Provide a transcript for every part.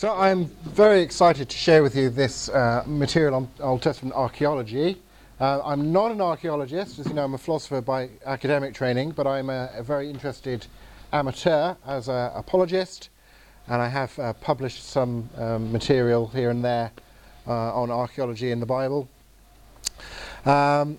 So I'm very excited to share with you this uh, material on Old Testament archaeology. Uh, I'm not an archaeologist, as you know, I'm a philosopher by academic training, but I'm a, a very interested amateur as an apologist, and I have uh, published some um, material here and there uh, on archaeology in the Bible. Um,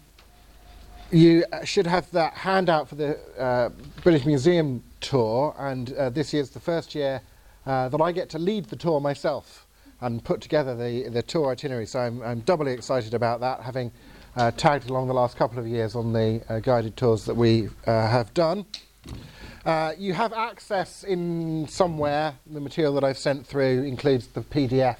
you should have that handout for the uh, British Museum tour, and uh, this year's the first year uh, that I get to lead the tour myself and put together the, the tour itinerary. So I'm, I'm doubly excited about that, having uh, tagged along the last couple of years on the uh, guided tours that we uh, have done. Uh, you have access in somewhere, the material that I've sent through includes the PDF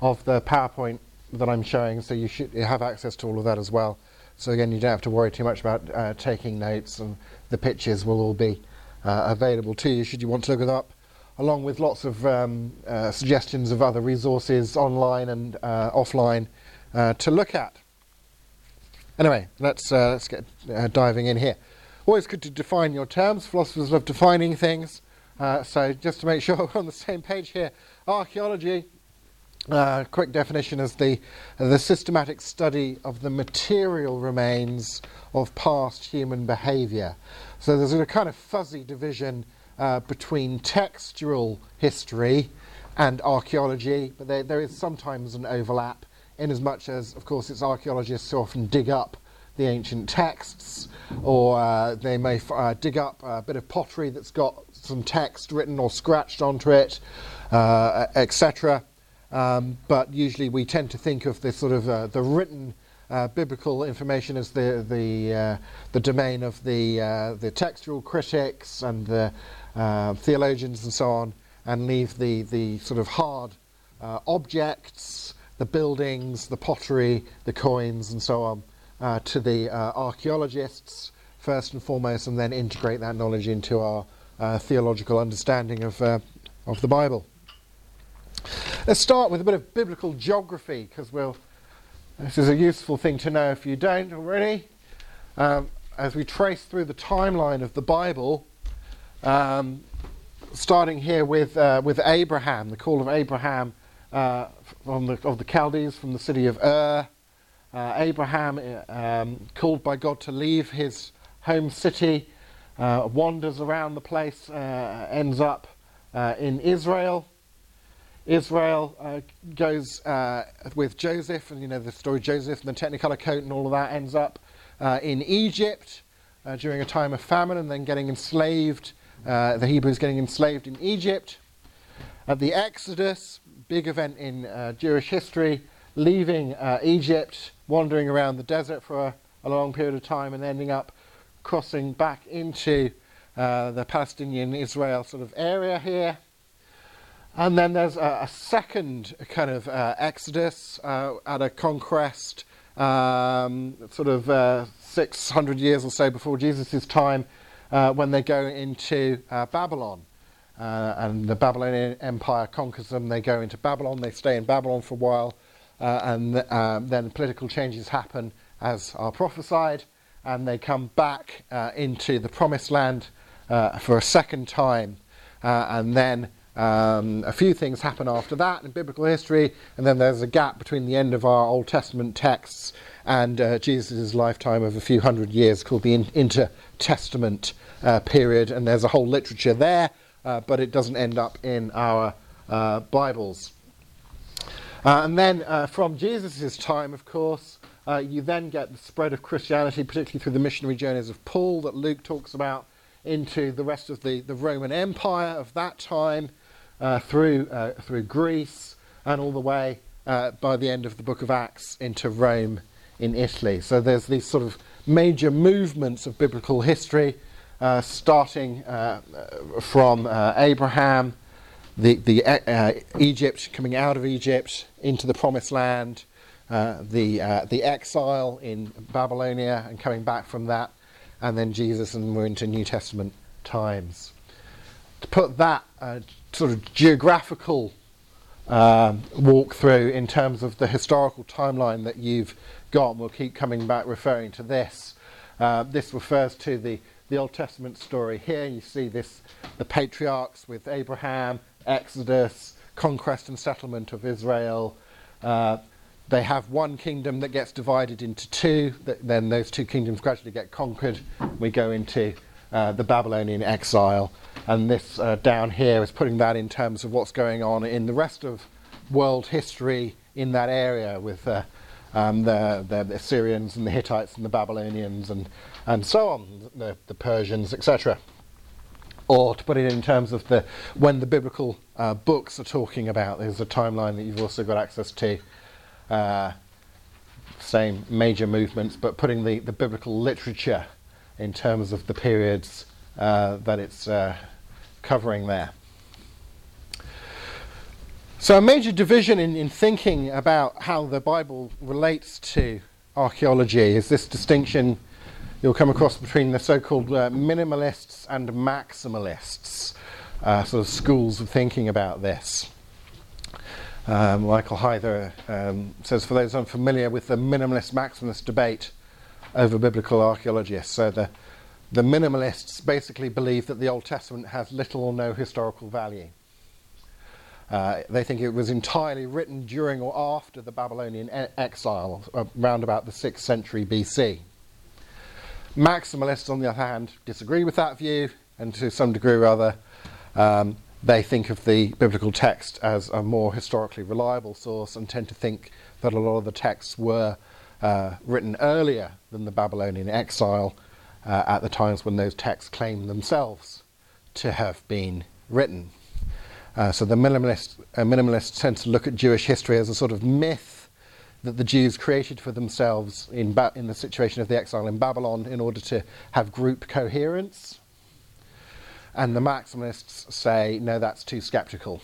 of the PowerPoint that I'm showing, so you should have access to all of that as well. So again, you don't have to worry too much about taking notes, and the pictures will all be available to you should you want to look it up, along with lots of um, uh, suggestions of other resources online and uh, offline uh, to look at. Anyway, let's uh, let's get diving in here. Always good to define your terms. Philosophers love defining things. so just to make sure we're on the same page here, archaeology uh, quick definition is the, the systematic study of the material remains of past human behaviour. So there's a kind of fuzzy division uh, between textual history and archaeology, but there, there is sometimes an overlap, in as much as, of course, it's archaeologists who often dig up the ancient texts, or uh, they may f- uh, dig up a bit of pottery that's got some text written or scratched onto it, uh, etc. Um, but usually we tend to think of the sort of uh, the written uh, biblical information as the the uh, the domain of the the textual critics and the uh, theologians and so on, and leave the the sort of hard uh, objects, the buildings, the pottery, the coins, and so on to the archaeologists first and foremost, and then integrate that knowledge into our theological understanding of of the Bible. Let's start with a bit of biblical geography because we'll, this is a useful thing to know if you don't already. Um, as we trace through the timeline of the Bible, um, starting here with, uh, with Abraham, the call of Abraham uh, from the, of the Chaldees from the city of Ur. Uh, Abraham, um, called by God to leave his home city, uh, wanders around the place, uh, ends up uh, in Israel. Israel goes with Joseph, and you know the story of Joseph and the Technicolor coat and all of that ends up in Egypt during a time of famine and then getting enslaved. Uh, the Hebrews getting enslaved in Egypt. At the Exodus, big event in uh, Jewish history, leaving Egypt, wandering around the desert for a, a, long period of time, and ending up crossing back into the Palestinian Israel sort of area here. And then there's a, a second kind of uh, exodus uh, at a conquest, um, sort of uh, 600 years or so before Jesus' time, uh, when they go into uh, Babylon. Uh, and the Babylonian Empire conquers them. They go into Babylon, they stay in Babylon for a while, and um, then political changes happen as are prophesied, and they come back into the promised land for a second time. and then um, a few things happen after that in biblical history, and then there's a gap between the end of our Old Testament texts and uh, Jesus' lifetime of a few hundred years called the in- intertestament uh, period, and there's a whole literature there, uh, but it doesn't end up in our uh, Bibles. Uh, and then uh, from Jesus' time, of course, you then get the spread of Christianity, particularly through the missionary journeys of Paul that Luke talks about, into the rest of the, the Roman Empire of that time through, through Greece and all the way by the end of the book of Acts into Rome in Italy. So there's these sort of major movements of biblical history uh, starting uh, from Abraham, the, the Egypt coming out of Egypt into the promised land. Uh, the uh, the exile in Babylonia and coming back from that, and then Jesus, and we're into New Testament times. To put that uh, sort of geographical um, walk through in terms of the historical timeline that you've got. And we'll keep coming back referring to this. Uh, this refers to the, the Old Testament story here. You see this the patriarchs with Abraham, Exodus, conquest and settlement of Israel. Uh, they have one kingdom that gets divided into two, then those two kingdoms gradually get conquered. We go into uh, the Babylonian exile, and this uh, down here is putting that in terms of what's going on in the rest of world history in that area with uh, um, the, the, Assyrians and the Hittites and the Babylonians and, and so on, the, the Persians, etc. Or to put it in terms of the when the biblical uh, books are talking about, there's a timeline that you've also got access to uh, same major movements, but putting the, the biblical literature in terms of the periods uh, that it's uh, covering there. So, a major division in, in thinking about how the Bible relates to archaeology is this distinction you'll come across between the so called uh, minimalists and maximalists, uh, sort of schools of thinking about this. Um, Michael Heiser um, says, for those unfamiliar with the minimalist maximalist debate over biblical archaeology, so the, the minimalists basically believe that the Old Testament has little or no historical value. Uh, they think it was entirely written during or after the Babylonian exile, around about the 6th century BC. Maximalists, on the other hand, disagree with that view, and to some degree or other, um, they think of the biblical text as a more historically reliable source and tend to think that a lot of the texts were uh, written earlier than the Babylonian exile uh, at the times when those texts claim themselves to have been written. Uh, so the minimalist, uh, minimalists tend to look at Jewish history as a sort of myth that the Jews created for themselves in, ba- in the situation of the exile in Babylon in order to have group coherence and the maximalists say, no, that's too skeptical.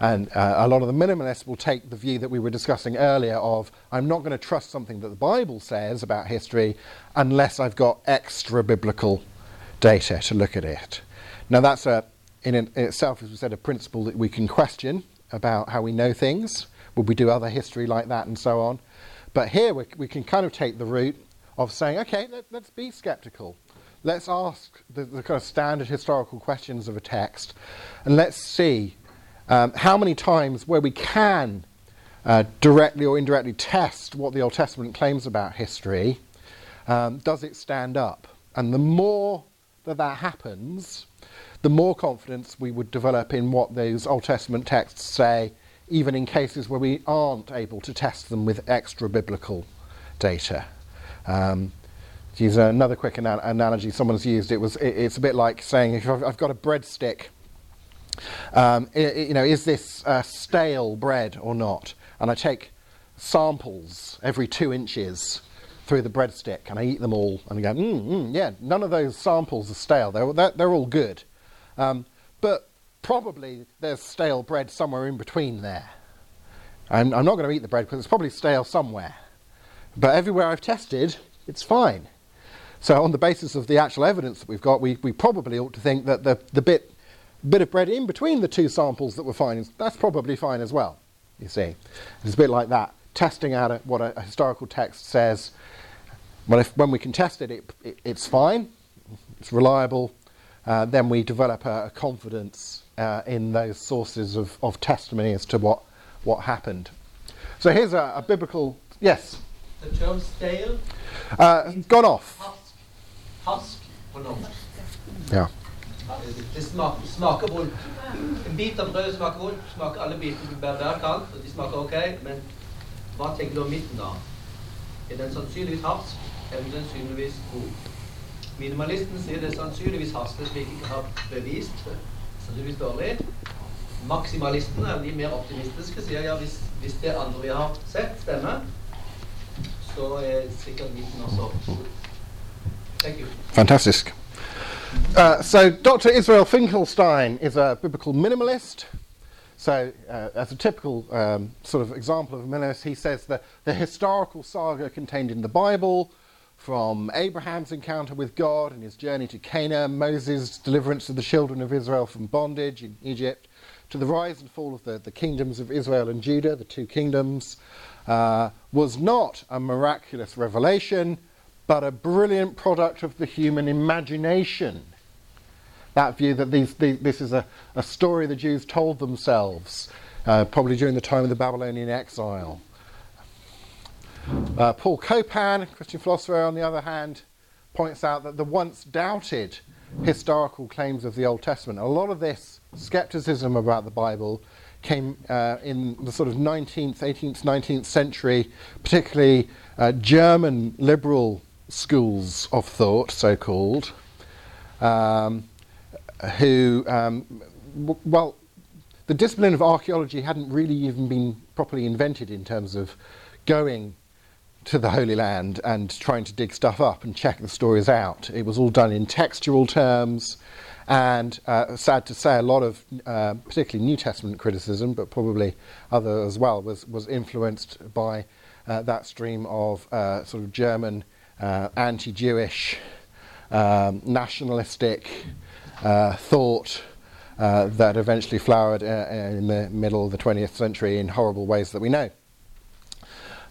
And uh, a lot of the minimalists will take the view that we were discussing earlier of, I'm not going to trust something that the Bible says about history unless I've got extra biblical data to look at it. Now, that's a, in, in itself, as we said, a principle that we can question about how we know things. Would we do other history like that and so on? But here we, we can kind of take the route of saying, okay, let, let's be skeptical let's ask the, the, kind of standard historical questions of a text and let's see um, how many times where we can uh, directly or indirectly test what the Old Testament claims about history, um, does it stand up? And the more that that happens, the more confidence we would develop in what those Old Testament texts say, even in cases where we aren't able to test them with extra biblical data. Um, to use another quick ana- analogy someone's used, it was it, it's a bit like saying if I've, I've got a breadstick, um, it, you know, is this uh, stale bread or not? And I take samples every two inches through the breadstick and I eat them all and I go, mm, mm, yeah, none of those samples are stale. They're, they're, they're all good. Um, but probably there's stale bread somewhere in between there. I'm, I'm not going to eat the bread because it's probably stale somewhere. But everywhere I've tested, it's fine. So, on the basis of the actual evidence that we've got, we, we probably ought to think that the, the bit, bit of bread in between the two samples that we're finding, that's probably fine as well, you see. It's a bit like that, testing out a, what a, a, historical text says. Well, if, when we can test it, it, it it's fine, it's reliable, then we develop a, a confidence uh, in those sources of, of testimony as to what, what happened. So here's a, a biblical, yes? The term stale? Uh, gone off. Hask på norsk. Ja. Det smaker, smaker vondt. En bit av brødet smaker vondt. Smaker alle bitene blir kaldt, og de smaker ok. Men hva tenker du om midten, da? Er den sannsynligvis harsk, eller sannsynligvis god? Minimalisten sier det sannsynligvis vi ikke har bevist sannsynligvis dårlig. Maksimalisten, eller de mer optimistiske, sier ja, hvis, hvis det andre vi har sett, stemmer, så er sikkert også. Thank you. Uh, so, Dr. Israel Finkelstein is a biblical minimalist. So, uh, as a typical um, sort of example of a minimalist, he says that the historical saga contained in the Bible, from Abraham's encounter with God and his journey to Canaan, Moses' deliverance of the children of Israel from bondage in Egypt, to the rise and fall of the, the kingdoms of Israel and Judah, the two kingdoms, uh, was not a miraculous revelation, but a brilliant product of the human imagination. that view that these, these, this is a, a story the Jews told themselves, uh, probably during the time of the Babylonian exile. Uh, Paul Copan, Christian philosopher, on the other hand, points out that the once doubted historical claims of the Old Testament, a lot of this skepticism about the Bible came uh, in the sort of 19th, 18th, 19th century, particularly uh, German liberal schools of thought, so called, um, who, um, w- well, the discipline of archaeology hadn't really even been properly invented in terms of going to the Holy Land and trying to dig stuff up and check the stories out. It was all done in textual terms, and uh, sad to say, a lot of uh, particularly New Testament criticism, but probably other as well, was was influenced by uh, that stream of uh, sort of German uh, anti-Jewish, um, nationalistic uh, thought. that eventually flowered in the middle of the 20th century in horrible ways that we know.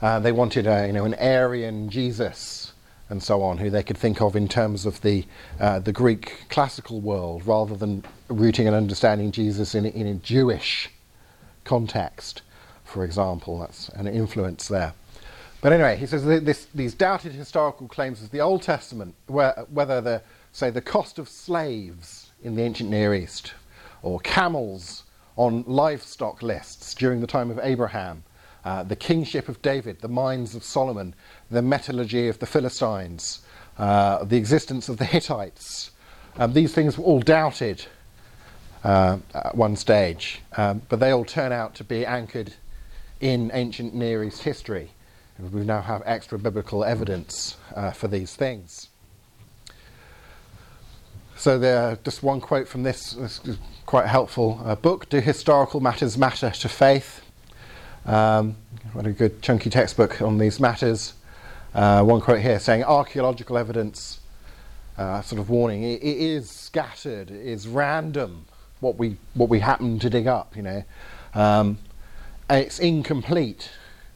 Uh, they wanted a, you know, an Aryan Jesus and so on, who they could think of in terms of the, uh, the Greek classical world, rather than rooting and understanding Jesus in, in a Jewish context, for example. That's an influence there. But anyway, he says this, these doubted historical claims of the Old Testament, where, whether the, say, the cost of slaves in the ancient Near East, or camels on livestock lists during the time of Abraham, uh, the kingship of David, the mines of Solomon, the metallurgy of the Philistines, uh, the existence of the Hittites. Um, these things were all doubted uh, at one stage, um, but they all turn out to be anchored in ancient Near East history. We now have extra biblical evidence uh, for these things. So, there, just one quote from this, this quite helpful uh, book Do Historical Matters Matter to Faith? Um, what a good chunky textbook on these matters. Uh, one quote here saying archaeological evidence, uh, sort of warning, it, it is scattered, it is random what we what we happen to dig up, you know. Um, it's incomplete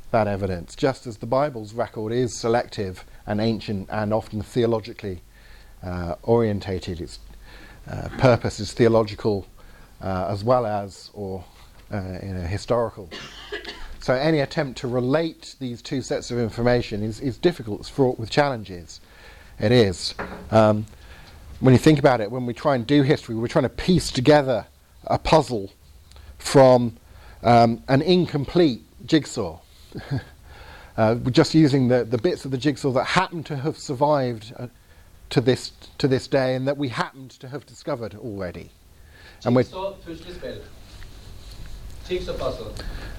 that evidence, just as the Bible's record is selective and ancient and often theologically uh, orientated. Its uh, purpose is theological uh, as well as or uh, you know, historical. So any attempt to relate these two sets of information is, is difficult, it's fraught with challenges. It is. Um, when you think about it, when we try and do history, we're trying to piece together a puzzle from um, an incomplete jigsaw. uh, we're just using the, the bits of the jigsaw that happen to have survived uh, to, this, to this day and that we happened to have discovered already. And we're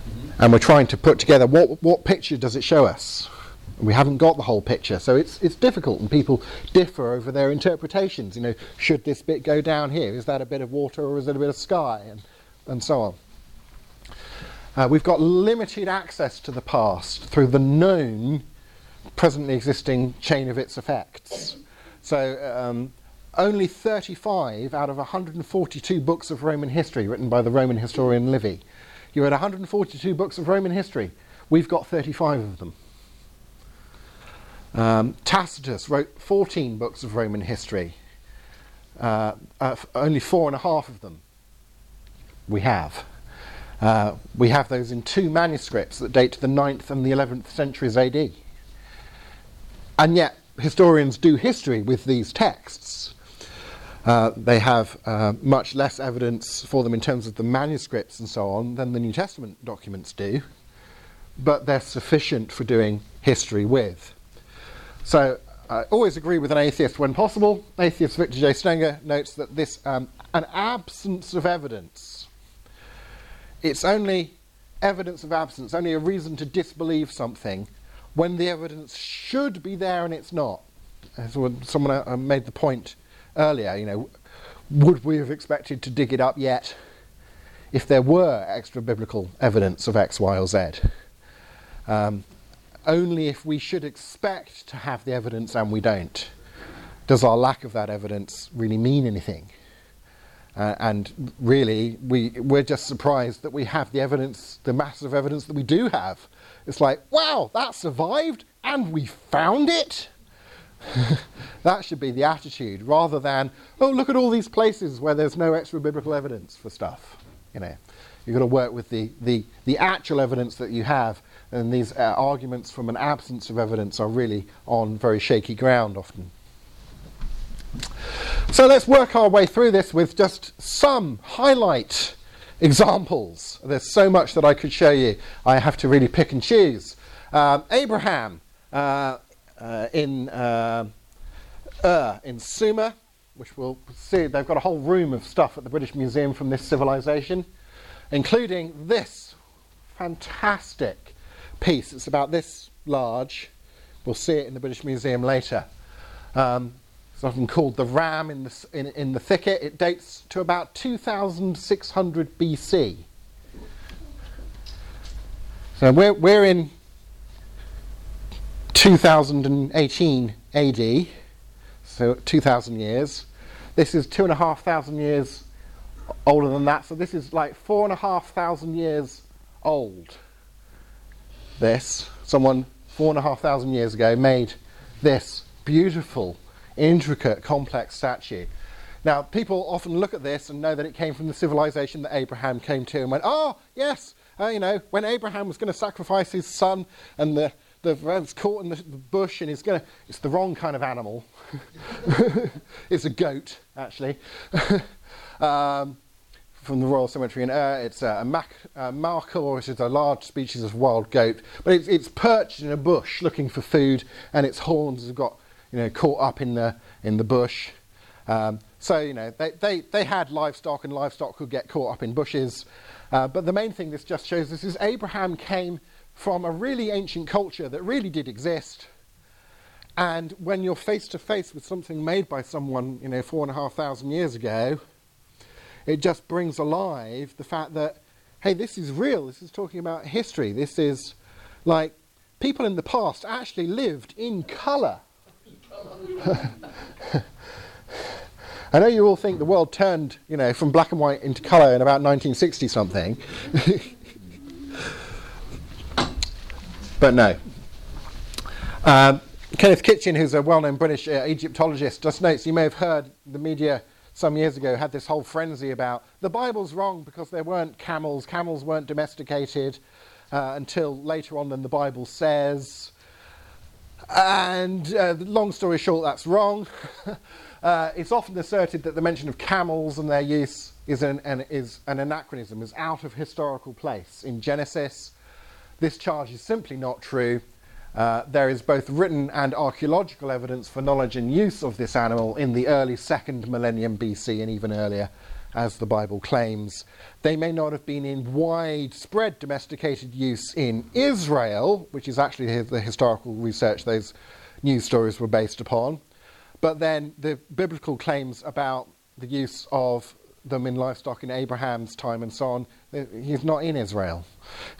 Mm-hmm. And we're trying to put together what, what picture does it show us? We haven't got the whole picture, so it's, it's difficult, and people differ over their interpretations. You know, should this bit go down here? Is that a bit of water or is it a bit of sky? And, and so on. Uh, we've got limited access to the past through the known, presently existing chain of its effects. So, um, only 35 out of 142 books of Roman history written by the Roman historian Livy you had 142 books of Roman history. We've got 35 of them. Um, Tacitus wrote 14 books of Roman history. Uh, uh, only four and a half of them we have. Uh, we have those in two manuscripts that date to the 9th and the 11th centuries AD. And yet, historians do history with these texts. Uh, they have uh, much less evidence for them in terms of the manuscripts and so on than the New Testament documents do, but they're sufficient for doing history with. So I always agree with an atheist when possible. Atheist Victor J. Stenger notes that this um, an absence of evidence. It's only evidence of absence, only a reason to disbelieve something when the evidence should be there and it's not. So someone uh, made the point earlier, you know, would we have expected to dig it up yet if there were extra biblical evidence of X, Y, or Z? Um, only if we should expect to have the evidence and we don't. Does our lack of that evidence really mean anything? Uh, and really, we, we're just surprised that we have the evidence, the massive evidence that we do have. It's like, wow, that survived and we found it? that should be the attitude rather than, oh, look at all these places where there's no extra biblical evidence for stuff. You know, you've got to work with the, the, the actual evidence that you have, and these uh, arguments from an absence of evidence are really on very shaky ground often. So let's work our way through this with just some highlight examples. There's so much that I could show you. I have to really pick and choose. Um, Abraham uh, in uh, Ur in Sumer, which we'll see. They've got a whole room of stuff at the British Museum from this civilization, including this fantastic piece. It's about this large. We'll see it in the British Museum later. Um, it's often called the ram in the, in, in the thicket. It dates to about 2600 BC. So we're, we're in 2018 AD, so 2,000 years. This is two and a half thousand years older than that, so this is like four and a half thousand years old. This, someone four and a half thousand years ago made this beautiful intricate, complex statue. Now, people often look at this and know that it came from the civilization that Abraham came to and went, oh, yes, uh, you know, when Abraham was going to sacrifice his son and the, the was caught in the, the bush and he's going it's the wrong kind of animal. it's a goat, actually. um, from the Royal Cemetery in Ur. It's a, a mac, is a large species of wild goat, but it's, it's perched in a bush looking for food, and its horns have got you know, caught up in the, in the bush. Um, so, you know, they, they, they had livestock and livestock could get caught up in bushes. Uh, but the main thing this just shows us is Abraham came from a really ancient culture that really did exist. And when you're face to face with something made by someone, you know, four and a half thousand years ago, it just brings alive the fact that, hey, this is real. This is talking about history. This is like people in the past actually lived in colour. I know you all think the world turned, you know, from black and white into colour in about 1960 something. but no. Um, Kenneth Kitchen, who's a well-known British uh, Egyptologist, just notes you may have heard the media some years ago had this whole frenzy about the Bible's wrong because there weren't camels, camels weren't domesticated uh, until later on than the Bible says. And uh, long story short, that's wrong. uh, it's often asserted that the mention of camels and their use is an, an, is an anachronism, is out of historical place. In Genesis, this charge is simply not true. Uh, there is both written and archaeological evidence for knowledge and use of this animal in the early second millennium BC and even earlier as the Bible claims. They may not have been in widespread domesticated use in Israel, which is actually the historical research those news stories were based upon. But then the biblical claims about the use of them in livestock in Abraham's time and so on, he's not in Israel.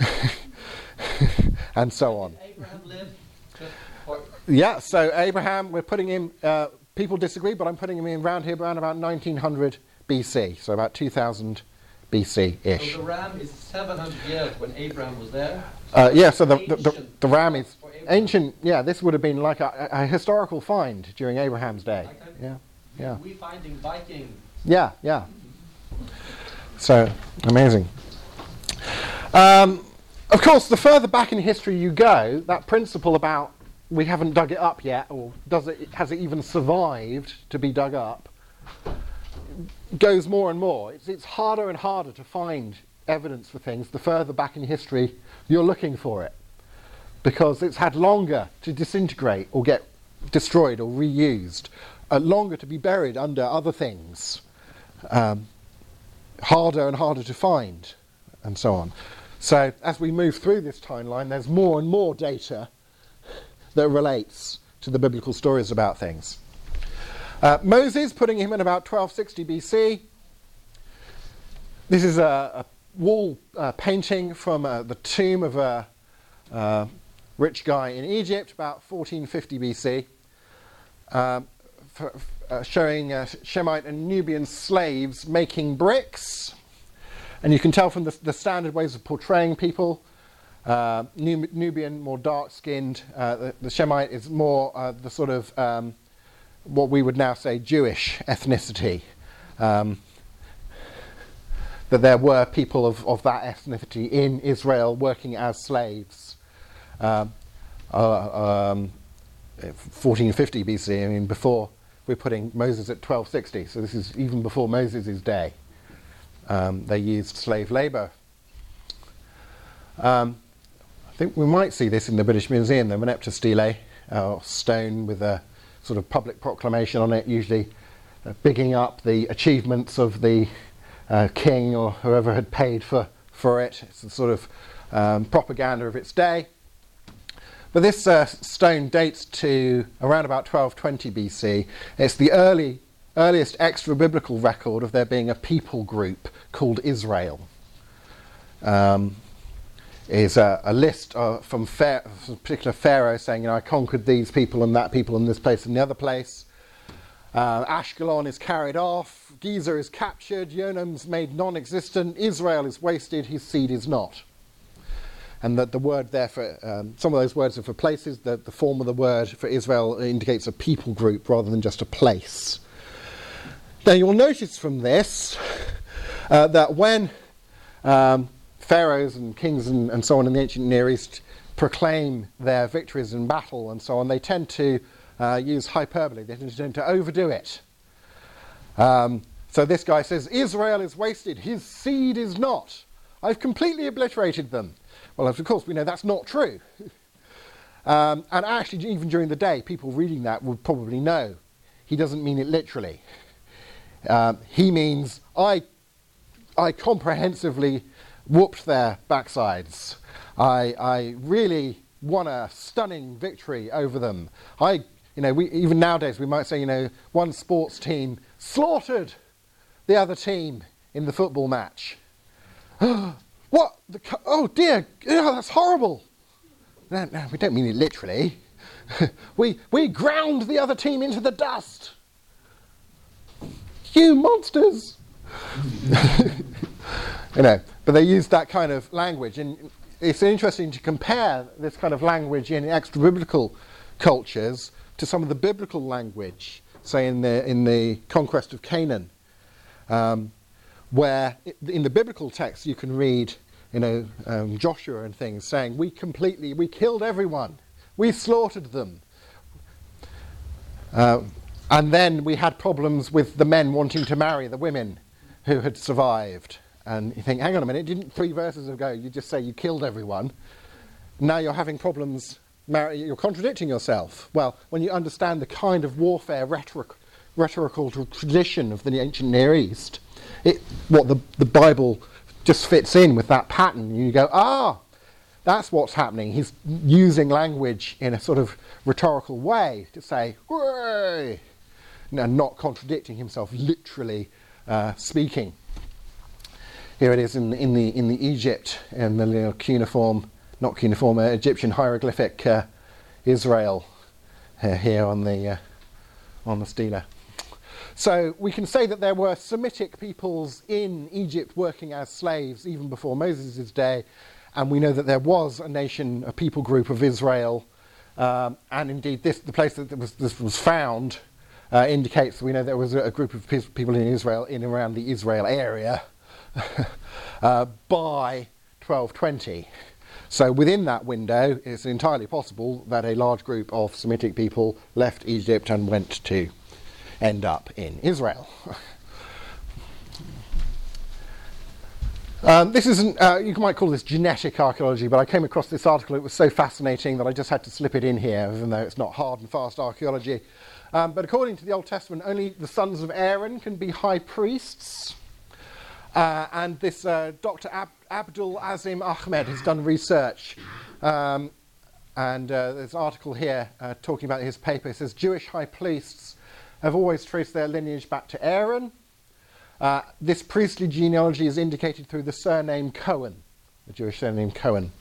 and so on. Yeah, so Abraham, we're putting him, uh, people disagree, but I'm putting him in around here around about 1900 BC, so about 2000 BC ish. So the ram is 700 years when Abraham was there? Uh, yeah, so the, the, the, the, ram is ancient. Yeah, this would have been like a, a historical find during Abraham's day. Yeah, yeah. We finding Viking. Yeah, yeah. So amazing. Um, of course, the further back in history you go, that principle about we haven't dug it up yet, or does it has it even survived to be dug up, goes more and more. It's, it's harder and harder to find evidence for things the further back in history you're looking for it. Because it's had longer to disintegrate or get destroyed or reused, uh, longer to be buried under other things, um, harder and harder to find, and so on. So as we move through this timeline, there's more and more data that relates to the biblical stories about things. Uh, Moses, putting him in about 1260 BC. This is a, a wall uh, painting from uh, the tomb of a uh, rich guy in Egypt, about 1450 BC, um, for, uh, showing uh, Shemite and Nubian slaves making bricks. And you can tell from the, the standard ways of portraying people Uh, Nubian, more dark-skinned. Uh, the, the, Shemite is more uh, the sort of um, what we would now say Jewish ethnicity. Um, that there were people of, of that ethnicity in Israel working as slaves. Um, uh, um, 1450 BC, I mean, before we're putting Moses at 1260, so this is even before Moses' day. Um, they used slave labour. Um, I think we might see this in the British Museum, the Merneptah stele, uh, stone with a sort of public proclamation on it, usually uh, bigging up the achievements of the uh, king or whoever had paid for, for it. It's a sort of um, propaganda of its day. But this uh, stone dates to around about 1220 BC. It's the early, earliest extra biblical record of there being a people group called Israel. Um, is a, a list uh, from, from, a particular pharaoh saying, you know, I conquered these people and that people in this place and the other place. Uh, Ashkelon is carried off, Gezer is captured, Yanoam's made non existent, Israel is wasted, his seed is not. And that the word there for um, some of those words are for places, the, the form of the word for Israel indicates a people group rather than just a place. Now you'll notice from this uh, that when um, pharaohs and kings and, and so on in the ancient Near East proclaim their victories in battle and so on, they tend to uh, use hyperbole. They tend to overdo it. Um, so this guy says, Israel is wasted, his seed is not. I've completely obliterated them. Well, of course, we know that's not true. um, and actually, even during the day, people reading that would probably know he doesn't mean it literally. Um, he means, I, I comprehensively whooped their backsides. I, I really won a stunning victory over them. I you know, we, even nowadays we might say, you know, one sports team slaughtered the other team in the football match. what? The, oh dear, that's horrible. No, no, we don't mean it literally. we, we ground the other team into the dust. You monsters! you know, but they use that kind of language, and it's interesting to compare this kind of language in extra biblical cultures to some of the biblical language, say in the, in the conquest of Canaan, um, where in the biblical text you can read, you know, um, Joshua and things saying, "We completely, we killed everyone, we slaughtered them." Uh, and then we had problems with the men wanting to marry the women who had survived. And you think, hang on a minute, didn't three verses ago you just say you killed everyone? Now you're having problems you're contradicting yourself. Well, when you understand the kind of warfare rhetoric, rhetorical tradition of the ancient Near East, it, what the, the Bible just fits in with that pattern. You go, ah, that's what's happening. He's using language in a sort of rhetorical way to say, Way! And not contradicting himself, literally uh, speaking. Here it is in, in, the, in the Egypt, in the little cuneiform not cuneiform, uh, Egyptian hieroglyphic uh, Israel uh, here on the, uh, on the stela. So we can say that there were Semitic peoples in Egypt working as slaves even before Moses' day, and we know that there was a nation, a people group of Israel, um, and indeed this, the place that was, this was found uh, indicates we know there was a, group of people in Israel in around the Israel area uh, by 1220. So within that window, it's entirely possible that a large group of Semitic people left Egypt and went to end up in Israel. Um, this isn't, uh, you might call this genetic archaeology, but I came across this article, it was so fascinating that I just had to slip it in here, even though it's not hard and fast archaeology. Um, but according to the Old Testament, only the sons of Aaron can be high priests. Uh, and this uh, Dr. Ab- Abdul Azim Ahmed has done research. Um, and uh, there's an article here uh, talking about his paper. It says Jewish high priests have always traced their lineage back to Aaron. Uh, this priestly genealogy is indicated through the surname Cohen, the Jewish surname Cohen.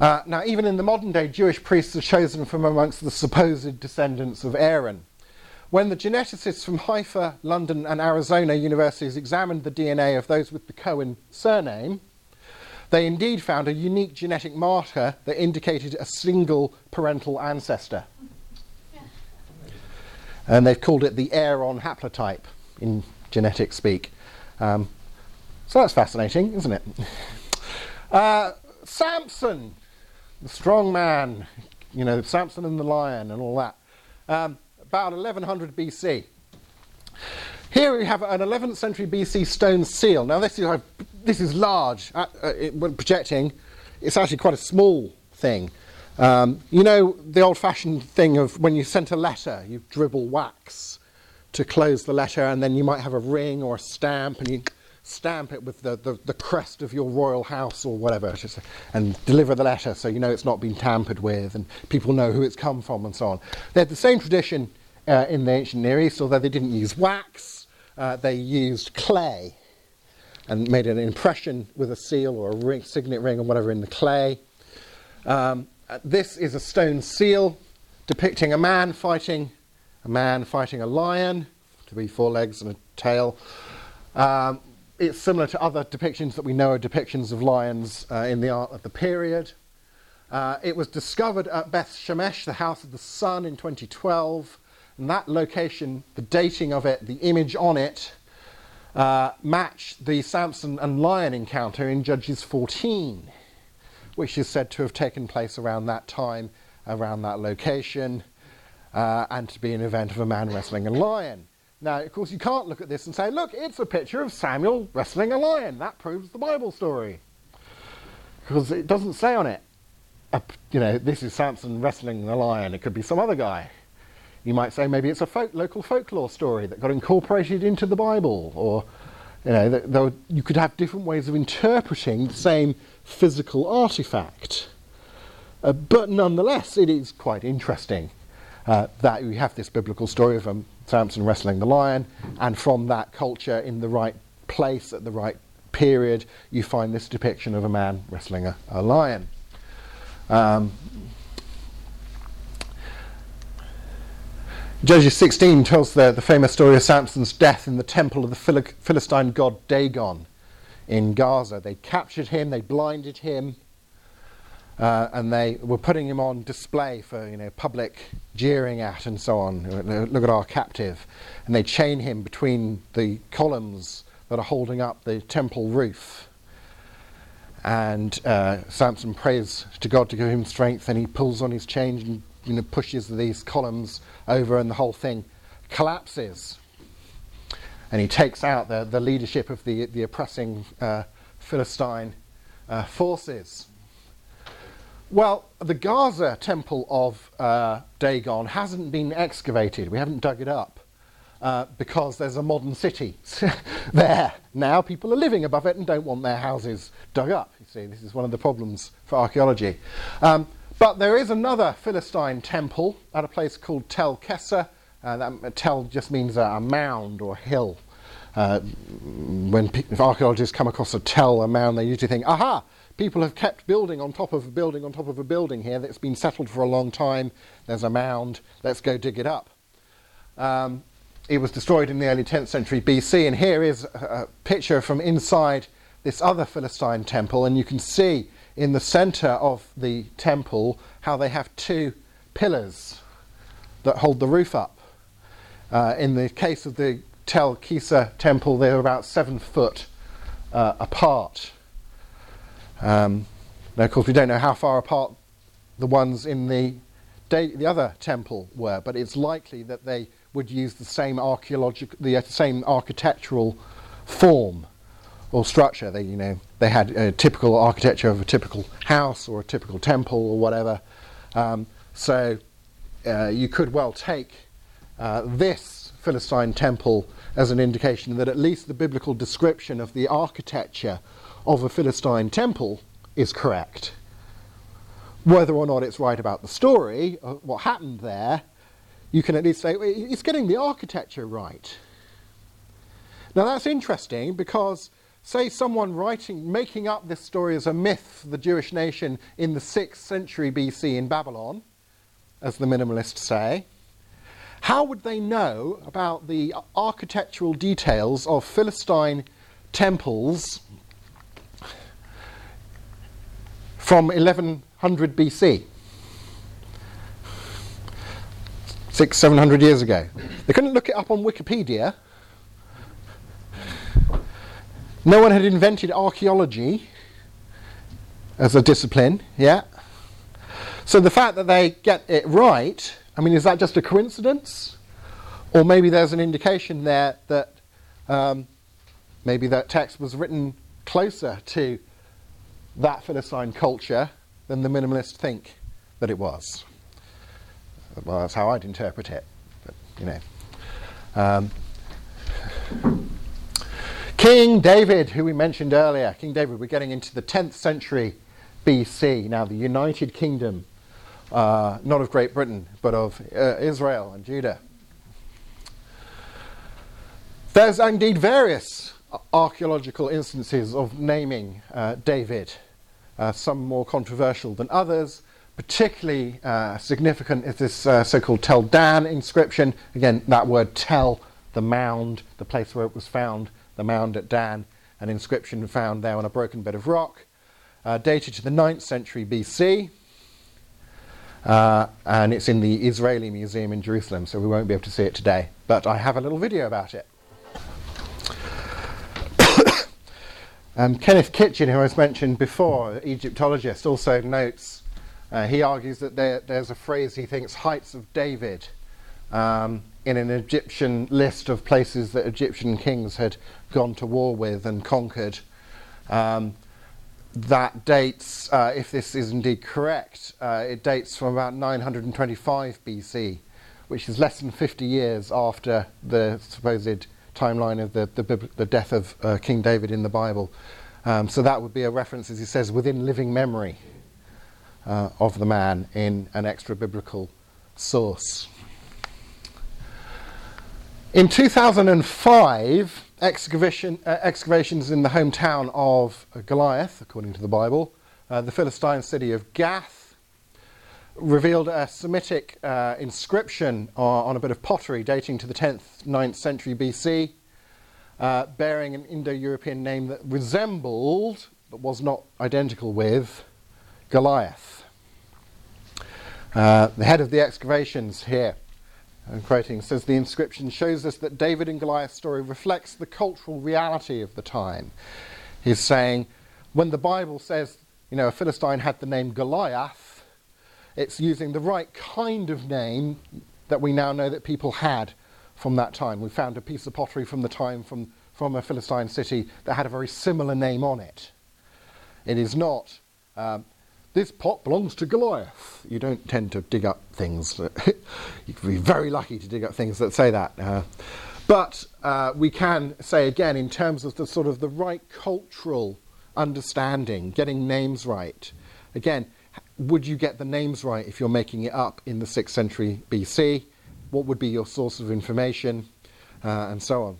Uh, now, even in the modern day, Jewish priests are chosen from amongst the supposed descendants of Aaron. When the geneticists from Haifa, London, and Arizona universities examined the DNA of those with the Cohen surname, they indeed found a unique genetic marker that indicated a single parental ancestor. And they've called it the Aaron haplotype in genetic speak. Um, so that's fascinating, isn't it? Uh, Samson, the strong man, you know, Samson and the lion and all that. Um, about 1100 BC. Here we have an 11th century BC stone seal. Now this is, this is large. Uh, uh, it, projecting, it's actually quite a small thing. Um, you know the old-fashioned thing of when you sent a letter, you dribble wax to close the letter, and then you might have a ring or a stamp, and you stamp it with the, the, the crest of your royal house or whatever, and deliver the letter so you know it's not been tampered with, and people know who it's come from, and so on. They had the same tradition uh, in the ancient Near East, although they didn't use wax, uh, they used clay and made an impression with a seal or a ring, signet ring or whatever in the clay. Um, uh, this is a stone seal depicting a man fighting a man fighting a lion, three, four legs and a tail. Um, it's similar to other depictions that we know are depictions of lions uh, in the art of the period. Uh, it was discovered at Beth Shemesh, the House of the Sun, in 2012. And that location, the dating of it, the image on it, uh, matched the Samson and lion encounter in Judges 14, which is said to have taken place around that time, around that location uh, and to be an event of a man wrestling a lion. Now, of course, you can't look at this and say, look, it's a picture of Samuel wrestling a lion. That proves the Bible story. Because it doesn't say on it, you know, this is Samson wrestling a lion. It could be some other guy. You might say maybe it's a folk, local folklore story that got incorporated into the Bible. Or, you know, you could have different ways of interpreting the same physical artifact. Uh, but nonetheless, it is quite interesting uh, that we have this biblical story of um, Samson wrestling the lion, and from that culture in the right place at the right period, you find this depiction of a man wrestling a, a lion. Um, Judges 16 tells the, the famous story of Samson's death in the temple of the Philistine god Dagon in Gaza. They captured him, they blinded him, uh, and they were putting him on display for you know public jeering at and so on. Look at our captive, and they chain him between the columns that are holding up the temple roof. And uh, Samson prays to God to give him strength, and he pulls on his chain and you know pushes these columns over, and the whole thing collapses. And he takes out the, the leadership of the the oppressing uh, Philistine uh, forces. Well, the Gaza temple of uh, Dagon hasn't been excavated. We haven't dug it up uh, because there's a modern city there. Now people are living above it and don't want their houses dug up. You see, this is one of the problems for archaeology. Um, but there is another Philistine temple at a place called Tel Qasile. Uh, that, tel just means a, a mound or hill. Uh, when pe- archaeologists come across a tel, a mound, they usually think, aha, people have kept building on top of a building on top of a building here that's been settled for a long time. There's a mound. Let's go dig it up. Um, it was destroyed in the early 10th century BC, and here is a, picture from inside this other Philistine temple, and you can see in the center of the temple how they have two pillars that hold the roof up. Uh, in the case of the Tel Qasile temple, they're about seven foot uh, apart. Um, now, of course, we don't know how far apart the ones in the, the other temple were, but it's likely that they would use the same archaeological, the uh, same architectural form or structure. They, you know, they had a typical architecture of a typical house or a typical temple or whatever. Um, so uh, you could well take uh, this Philistine temple as an indication that at least the biblical description of the architecture of a Philistine temple is correct. Whether or not it's right about the story, uh, what happened there, you can at least say it's getting the architecture right. Now that's interesting because, say, someone writing, making up this story as a myth for the Jewish nation in the 6th century BC in Babylon, as the minimalists say, how would they know about the architectural details of Philistine temples from 1100 BC. Six, seven hundred years ago. They couldn't look it up on Wikipedia. No one had invented archaeology as a discipline, yeah? So the fact that they get it right, I mean, is that just a coincidence? Or maybe there's an indication there that um, maybe that text was written closer to that Philistine culture than the minimalists think that it was. Well, that's how I'd interpret it, but you know. Um, King David, who we mentioned earlier, King David, we're getting into the 10th century BC. Now, the United Kingdom, uh, not of Great Britain, but of uh, Israel and Judah. There's indeed various archaeological instances of naming uh, David, uh, some more controversial than others. Particularly uh, significant is this uh, so called Tel Dan inscription. Again, that word Tel, the mound, the place where it was found, the mound at Dan, an inscription found there on a broken bed of rock, uh, dated to the 9th century BC. Uh, and it's in the Israeli Museum in Jerusalem, so we won't be able to see it today. But I have a little video about it. Um, Kenneth Kitchen, who I was mentioned before, Egyptologist, also notes, uh, he argues that there, there's a phrase he thinks, Heights of David, um, in an Egyptian list of places that Egyptian kings had gone to war with and conquered. Um, that dates, uh, if this is indeed correct, uh, it dates from about 925 BC, which is less than 50 years after the supposed timeline of the, the, the death of uh, King David in the Bible. Um, so that would be a reference, as he says, within living memory uh, of the man in an extra biblical source. In 2005, excavation, uh, excavations in the hometown of Goliath, according to the Bible, uh, the Philistine city of Gath, revealed a Semitic uh, inscription on, on, a bit of pottery dating to the 10th, 9th century BC, uh, bearing an Indo European name that resembled, but was not identical with, Goliath. Uh, the head of the excavations here I'm quoting, says the inscription shows us that David and Goliath's story reflects the cultural reality of the time. He's saying, when the Bible says, you know, a Philistine had the name Goliath, it's using the right kind of name that we now know that people had from that time. We found a piece of pottery from the time from, from a Philistine city that had a very similar name on it. It is not um, this pot belongs to Goliath. You don't tend to dig up things. you can be very lucky to dig up things that say that. Uh, but uh, we can say again, in terms of the sort of the right cultural understanding, getting names right. Again, would you get the names right if you're making it up in the 6th century BC? What would be your source of information? Uh, and so on.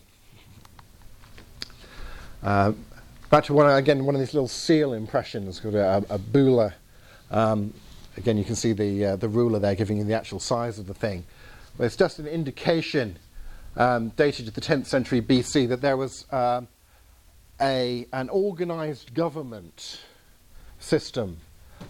Uh, back to one again, one of these little seal impressions called a, a bulla um, again, you can see the, uh, the ruler there giving you the actual size of the thing. It's just an indication, um, dated to the 10th century BC, that there was uh, a, an organized government system.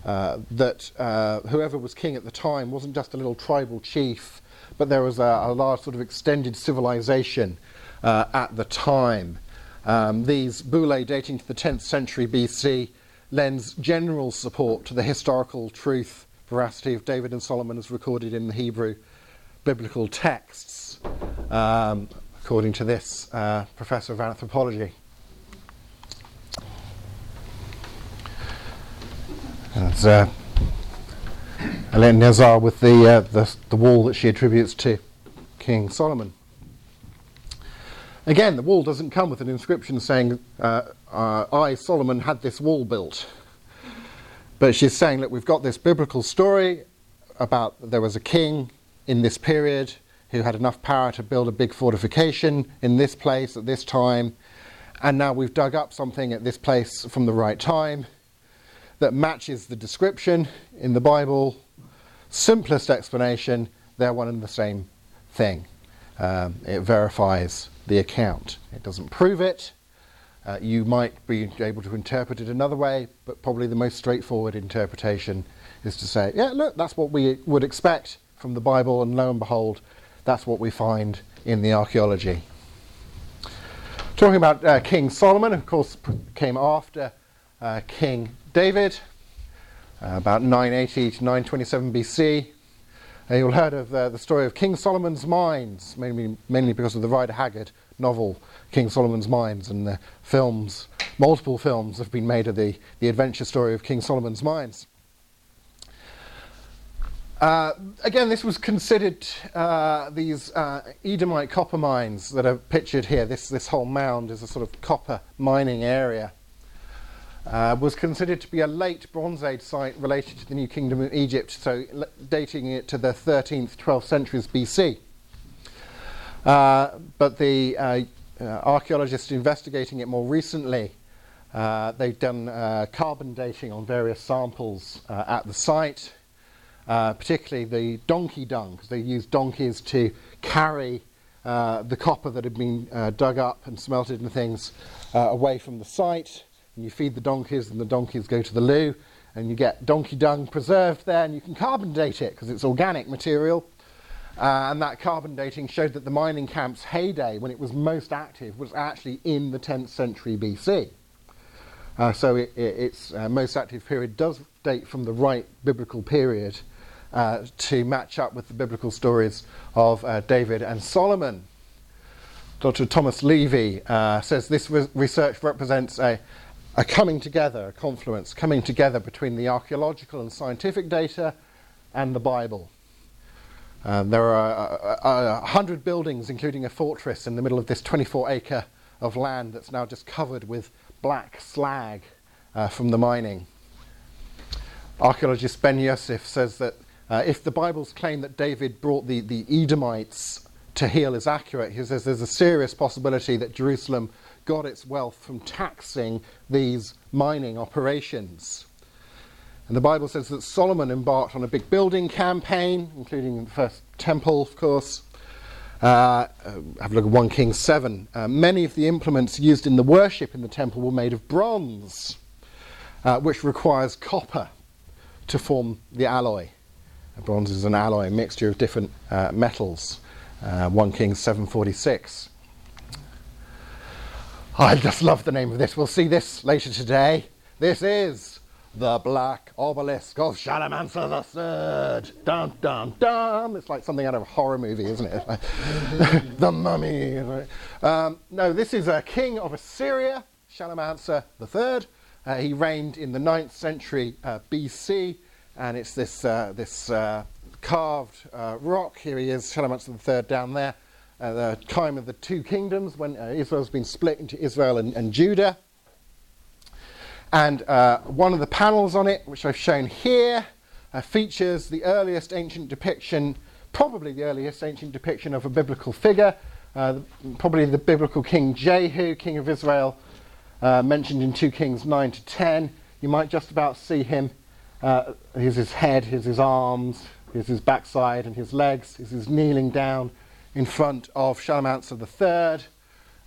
Uh, that uh, whoever was king at the time wasn't just a little tribal chief, but there was a, a large sort of extended civilization uh, at the time. Um, these bullae dating to the 10th century BC lends general support to the historical truth, veracity of David and Solomon as recorded in the Hebrew biblical texts, um, according to this uh, professor of anthropology. That's uh, Mazar with the, uh, the, the wall that she attributes to King Solomon. Again, the wall doesn't come with an inscription saying, uh, uh, I, Solomon, had this wall built. But she's saying that we've got this biblical story about there was a king in this period who had enough power to build a big fortification in this place at this time. And now we've dug up something at this place from the right time that matches the description in the Bible. Simplest explanation, they're one and the same thing. Um, it verifies the account. It doesn't prove it, Uh, you might be able to interpret it another way, but probably the most straightforward interpretation is to say, yeah, look, that's what we would expect from the Bible, and lo and behold, that's what we find in the archaeology. Talking about uh, King Solomon, of course, came after uh, King David, uh, about 980 to 927 BC. Uh, you'll heard of uh, the story of King Solomon's Mines, mainly, mainly because of the Rider Haggard novel, King Solomon's Mines, and the films, multiple films have been made of the, the adventure story of King Solomon's Mines. Uh, again, this was considered uh, these uh, Edomite copper mines that are pictured here. This, this whole mound is a sort of copper mining area. Uh, was considered to be a late Bronze Age site related to the New Kingdom of Egypt, so l- dating it to the 13th, 12th centuries BC. Uh, but the uh, archaeologists investigating it more recently, they've done carbon dating on various samples at the site uh, particularly the donkey dung, because they used donkeys to carry uh, the copper that had been uh, dug up and smelted and things uh, away from the site. And you feed the donkeys, and the donkeys go to the loo, and you get donkey dung preserved there, and you can carbon date it because it's organic material. Uh, and that carbon dating showed that the mining camp's heyday, when it was most active, was actually in the 10th century BC. Uh, so it, it, its uh, most active period does date from the right biblical period uh, to match up with the biblical stories of uh, David and Solomon. Dr. Thomas Levy uh, says this re- research represents a, a coming together, a confluence, coming together between the archaeological and scientific data and the Bible. Uh, there are a, hundred buildings, including a fortress, in the middle of this 24 acre of land that's now just covered with black slag uh, from the mining. Archaeologist Ben Yosef says that uh, if the Bible's claim that David brought the, the Edomites to heel is accurate, he says there's a serious possibility that Jerusalem got its wealth from taxing these mining operations. And the Bible says that Solomon embarked on a big building campaign, including the first temple, of course. Uh, have a look at 1 Kings 7. Uh, many of the implements used in the worship in the temple were made of bronze, uh, which requires copper to form the alloy. Bronze is an alloy, a mixture of different uh, metals. Uh, 1 Kings 746. I just love the name of this. We'll see this later today. This is the Black Obelisk of Shalmaneser III. Dun dun dun. It's like something out of a horror movie, isn't it? the Mummy. Um, no, this is a king of Assyria, Shalmaneser III. Uh, he reigned in the 9th century uh, BC and it's this, uh, this uh, carved uh, rock. Here he is, Shalmaneser III down there, at the time of the two kingdoms when uh, Israel's been split into Israel and, and Judah. And uh, one of the panels on it, which I've shown here, uh, features the earliest ancient depiction, probably the earliest ancient depiction of a biblical figure, probably the biblical King Jehu, king of Israel, mentioned in 2 Kings 9 to 10. You might just about see him uh, here's his head, here's his arms, here's his backside and his legs. His kneeling down in front of Shalmaneser III.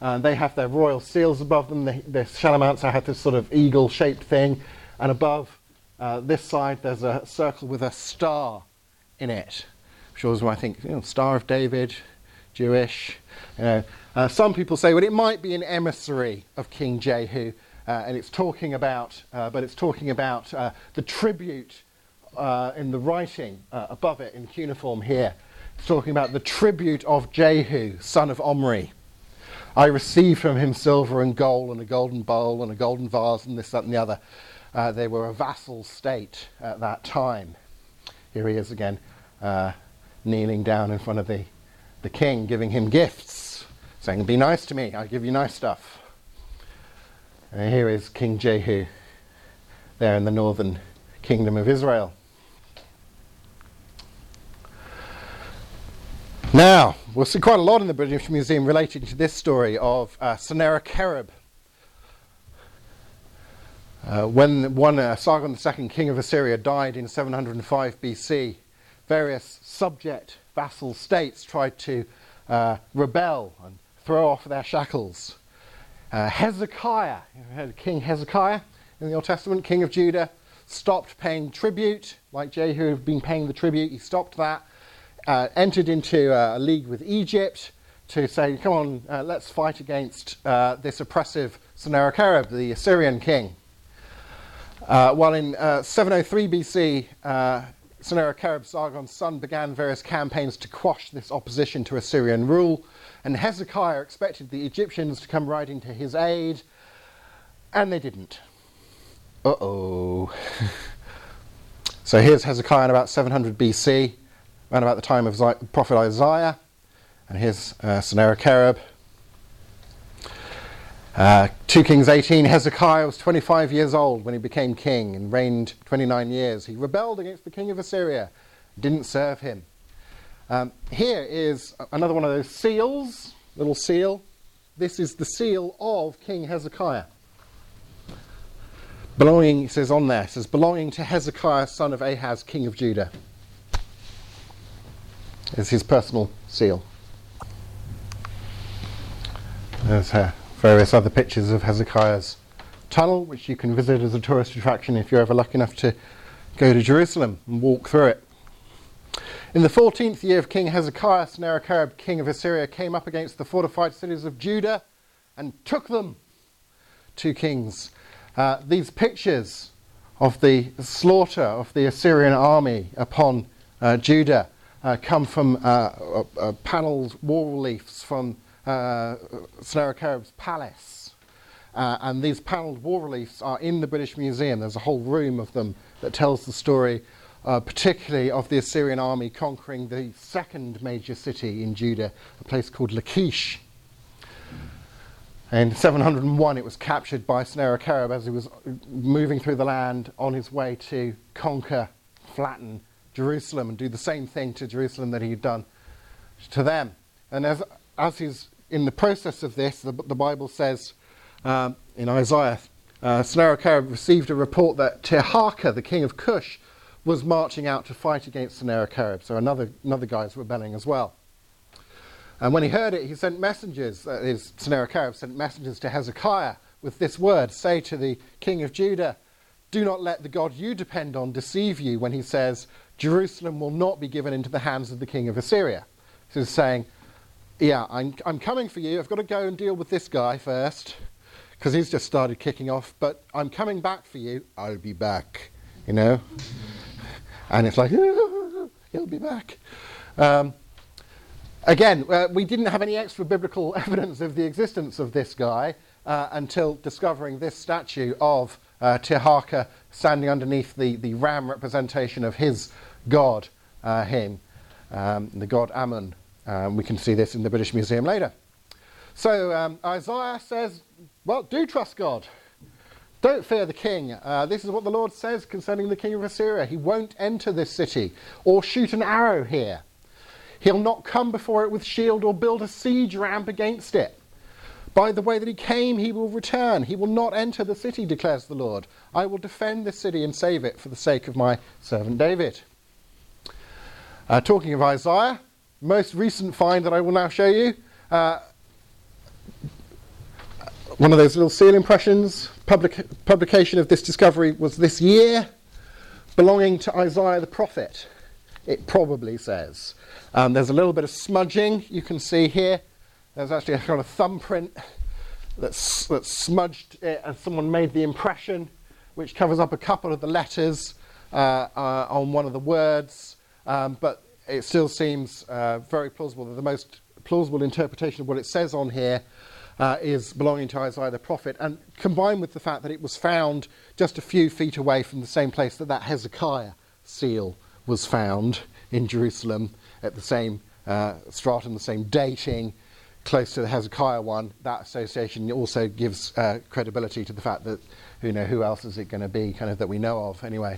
And they have their royal seals above them. The, the Shalmaneser had this sort of eagle shaped thing. And above uh, this side, there's a circle with a star in it. which was, I think, you know, Star of David, Jewish. You know. Uh, some people say, well, it might be an emissary of King Jehu uh, and it's talking about, uh, but it's talking about uh, the tribute uh, in the writing uh, above it in cuneiform here. It's talking about the tribute of Jehu, son of Omri. I received from him silver and gold and a golden bowl and a golden vase and this, that, and the other. Uh, they were a vassal state at that time. Here he is again, kneeling down in front of the, the king, giving him gifts, saying, Be nice to me, I give you nice stuff. And here is King Jehu there in the northern kingdom of Israel. Now, we'll see quite a lot in the British Museum relating to this story of uh, Sennacherib. Uh, when one uh, Sargon II, king of Assyria, died in 705 BC, various subject vassal states tried to uh, rebel and throw off their shackles. Uh, Hezekiah, heard King Hezekiah in the Old Testament, king of Judah, stopped paying tribute, like Jehu had been paying the tribute, he stopped that, uh, entered into uh, a league with Egypt to say, come on, uh, let's fight against uh, this oppressive Sennacherib, the Assyrian king. Uh, while in uh, 703 BC, Sennacherib, Sargon's son, began various campaigns to quash this opposition to Assyrian rule, and Hezekiah expected the Egyptians to come riding to his aid, and they didn't. Uh oh. so here's Hezekiah in about 700 BC, around about the time of prophet Isaiah, and here's uh, Sennacherib. Uh, 2 Kings 18, Hezekiah was 25 years old when he became king and reigned 29 years. He rebelled against the king of Assyria, didn't serve him. Um, here is another one of those seals, little seal. This is the seal of King Hezekiah. Belonging, it says on there, it says, belonging to Hezekiah, son of Ahaz, king of Judah. Is his personal seal. There's her various other pictures of Hezekiah's tunnel, which you can visit as a tourist attraction if you're ever lucky enough to go to Jerusalem and walk through it. In the 14th year of King Hezekiah, Sennacherib, king of Assyria, came up against the fortified cities of Judah and took them. Two kings. Uh, these pictures of the slaughter of the Assyrian army upon uh, Judah uh, come from uh, uh, uh, panelled wall reliefs from uh, Sennacherib's palace. Uh, and these panelled wall reliefs are in the British Museum. There's a whole room of them that tells the story, particularly of the Assyrian army conquering the second major city in Judah, a place called Lachish. In 701, it was captured by Sennacherib as he was moving through the land on his way to conquer, flatten Jerusalem, and do the same thing to Jerusalem that he had done to them. And as, as he's in the process of this, the, the Bible says um, in Isaiah, uh, Sennacherib received a report that Tirhakah, the king of Cush, was marching out to fight against Sennacherib. So another, another guy's rebelling as well. And when he heard it, he sent messengers, uh, his Sennacherib sent messengers to Hezekiah with this word Say to the king of Judah, Do not let the God you depend on deceive you when he says, Jerusalem will not be given into the hands of the king of Assyria. So he's saying, yeah, I'm, I'm coming for you. I've got to go and deal with this guy first because he's just started kicking off, but I'm coming back for you. I'll be back, you know? And it's like, he'll be back. Um, again, uh, we didn't have any extra biblical evidence of the existence of this guy uh, until discovering this statue of uh, Tirhakah standing underneath the, the ram representation of his god, uh, him, um, the god Amun. Um, we can see this in the British Museum later. So um, Isaiah says, well, do trust God. Don't fear the king. Uh, this is what the Lord says concerning the king of Assyria. He won't enter this city or shoot an arrow here. He'll not come before it with shield or build a siege ramp against it. By the way that he came, he will return. He will not enter the city, declares the Lord. I will defend this city and save it for the sake of my servant David. Uh, talking of Isaiah, most recent find that I will now show you. Uh, one of those little seal impressions. Public, publication of this discovery was this year, belonging to Isaiah the prophet. It probably says. Um, there's a little bit of smudging you can see here. There's actually a kind of thumbprint that's, that's smudged it, and someone made the impression, which covers up a couple of the letters uh, uh, on one of the words. Um, but it still seems uh, very plausible that the most plausible interpretation of what it says on here uh, is belonging to Isaiah the prophet, and combined with the fact that it was found just a few feet away from the same place that that Hezekiah seal was found in Jerusalem at the same uh, stratum, the same dating, close to the Hezekiah one, that association also gives uh, credibility to the fact that, you know, who else is it going to be, kind of that we know of anyway.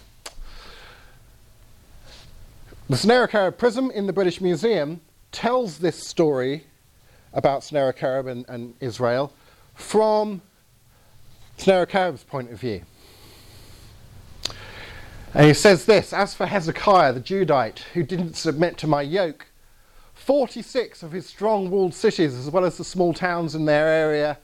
The Sennacherib Prism in the British Museum tells this story about Sennacherib and, and Israel from Sennacherib's point of view. And he says this As for Hezekiah the Judite, who didn't submit to my yoke, 46 of his strong walled cities, as well as the small towns in their area,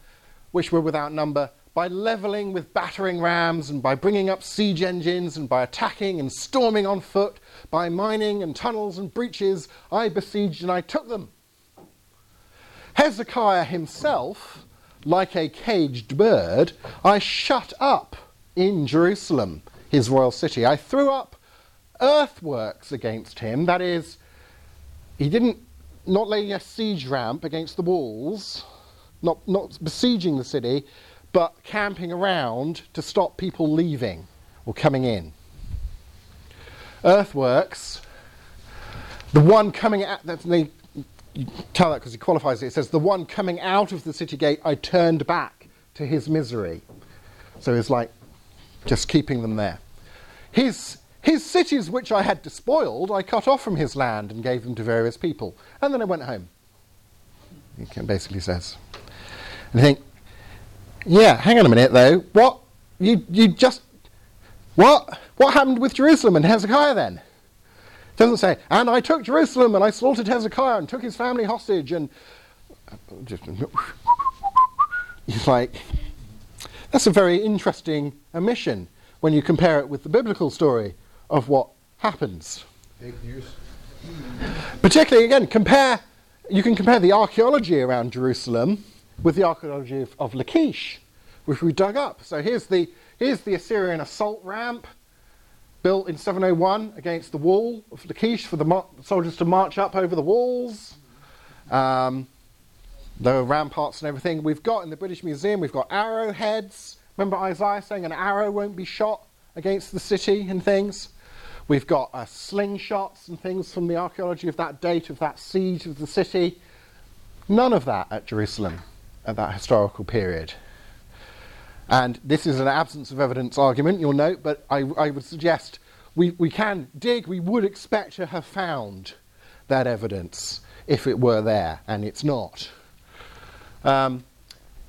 which were without number, by levelling with battering rams, and by bringing up siege engines, and by attacking and storming on foot, by mining and tunnels and breaches, I besieged and I took them. Hezekiah himself, like a caged bird, I shut up in Jerusalem, his royal city. I threw up earthworks against him, that is, he didn't not laying a siege ramp against the walls, not, not besieging the city, but camping around to stop people leaving or coming in. Earthworks, the one coming out, that's the, you tell that because he qualifies it, it says, the one coming out of the city gate I turned back to his misery. So it's like just keeping them there. His his cities which I had despoiled, I cut off from his land and gave them to various people. And then I went home. He basically says. And think, yeah, hang on a minute though. What? You, you just. What? What happened with Jerusalem and Hezekiah then? It doesn't say, and I took Jerusalem and I slaughtered Hezekiah and took his family hostage and. Just, he's like, that's a very interesting omission when you compare it with the biblical story of what happens. News. Particularly, again, compare. You can compare the archaeology around Jerusalem with the archaeology of, of Lachish, which we dug up. So here's the here's the Assyrian assault ramp built in 701 against the wall of Lachish for the soldiers to march up over the walls. Um, are ramparts and everything. We've got in the British Museum, we've got arrowheads. Remember Isaiah saying an arrow won't be shot against the city and things? We've got uh, slingshots and things from the archaeology of that date, of that siege of the city. None of that at Jerusalem at that historical period. And this is an absence of evidence argument, you'll note, but I, I would suggest we, we can dig, we would expect to have found that evidence if it were there, and it's not. Um,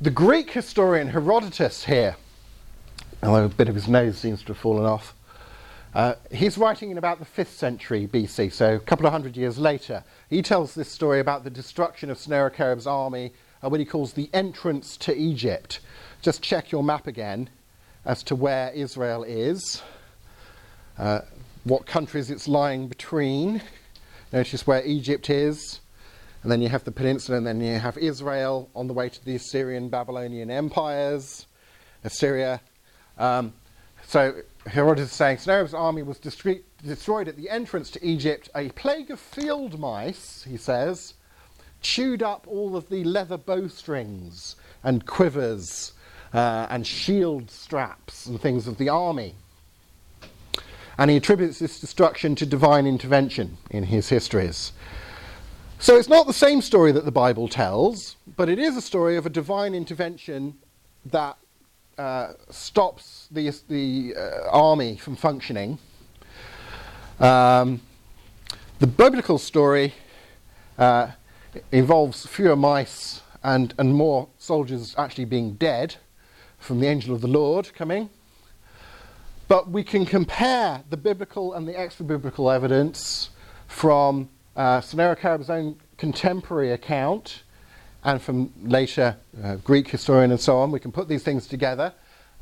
the Greek historian Herodotus here, although a bit of his nose seems to have fallen off, uh, he's writing in about the 5th century BC, so a couple of hundred years later. He tells this story about the destruction of Sennacherib's army, what he calls the entrance to Egypt. Just check your map again as to where Israel is, uh, what countries it's lying between. Notice where Egypt is, and then you have the peninsula, and then you have Israel on the way to the Assyrian Babylonian empires, Assyria. Um, so Herodotus is saying Sennacherib's army was destroyed at the entrance to Egypt. A plague of field mice, he says, chewed up all of the leather bowstrings and quivers uh, and shield straps and things of the army. And he attributes this destruction to divine intervention in his histories. So it's not the same story that the Bible tells, but it is a story of a divine intervention that uh, stops the, the uh, army from functioning. Um, the biblical story uh, involves fewer mice and, and more soldiers actually being dead from the angel of the Lord coming. But we can compare the biblical and the extra biblical evidence from uh, Sennacherib's own contemporary account and from later uh, Greek historian and so on. We can put these things together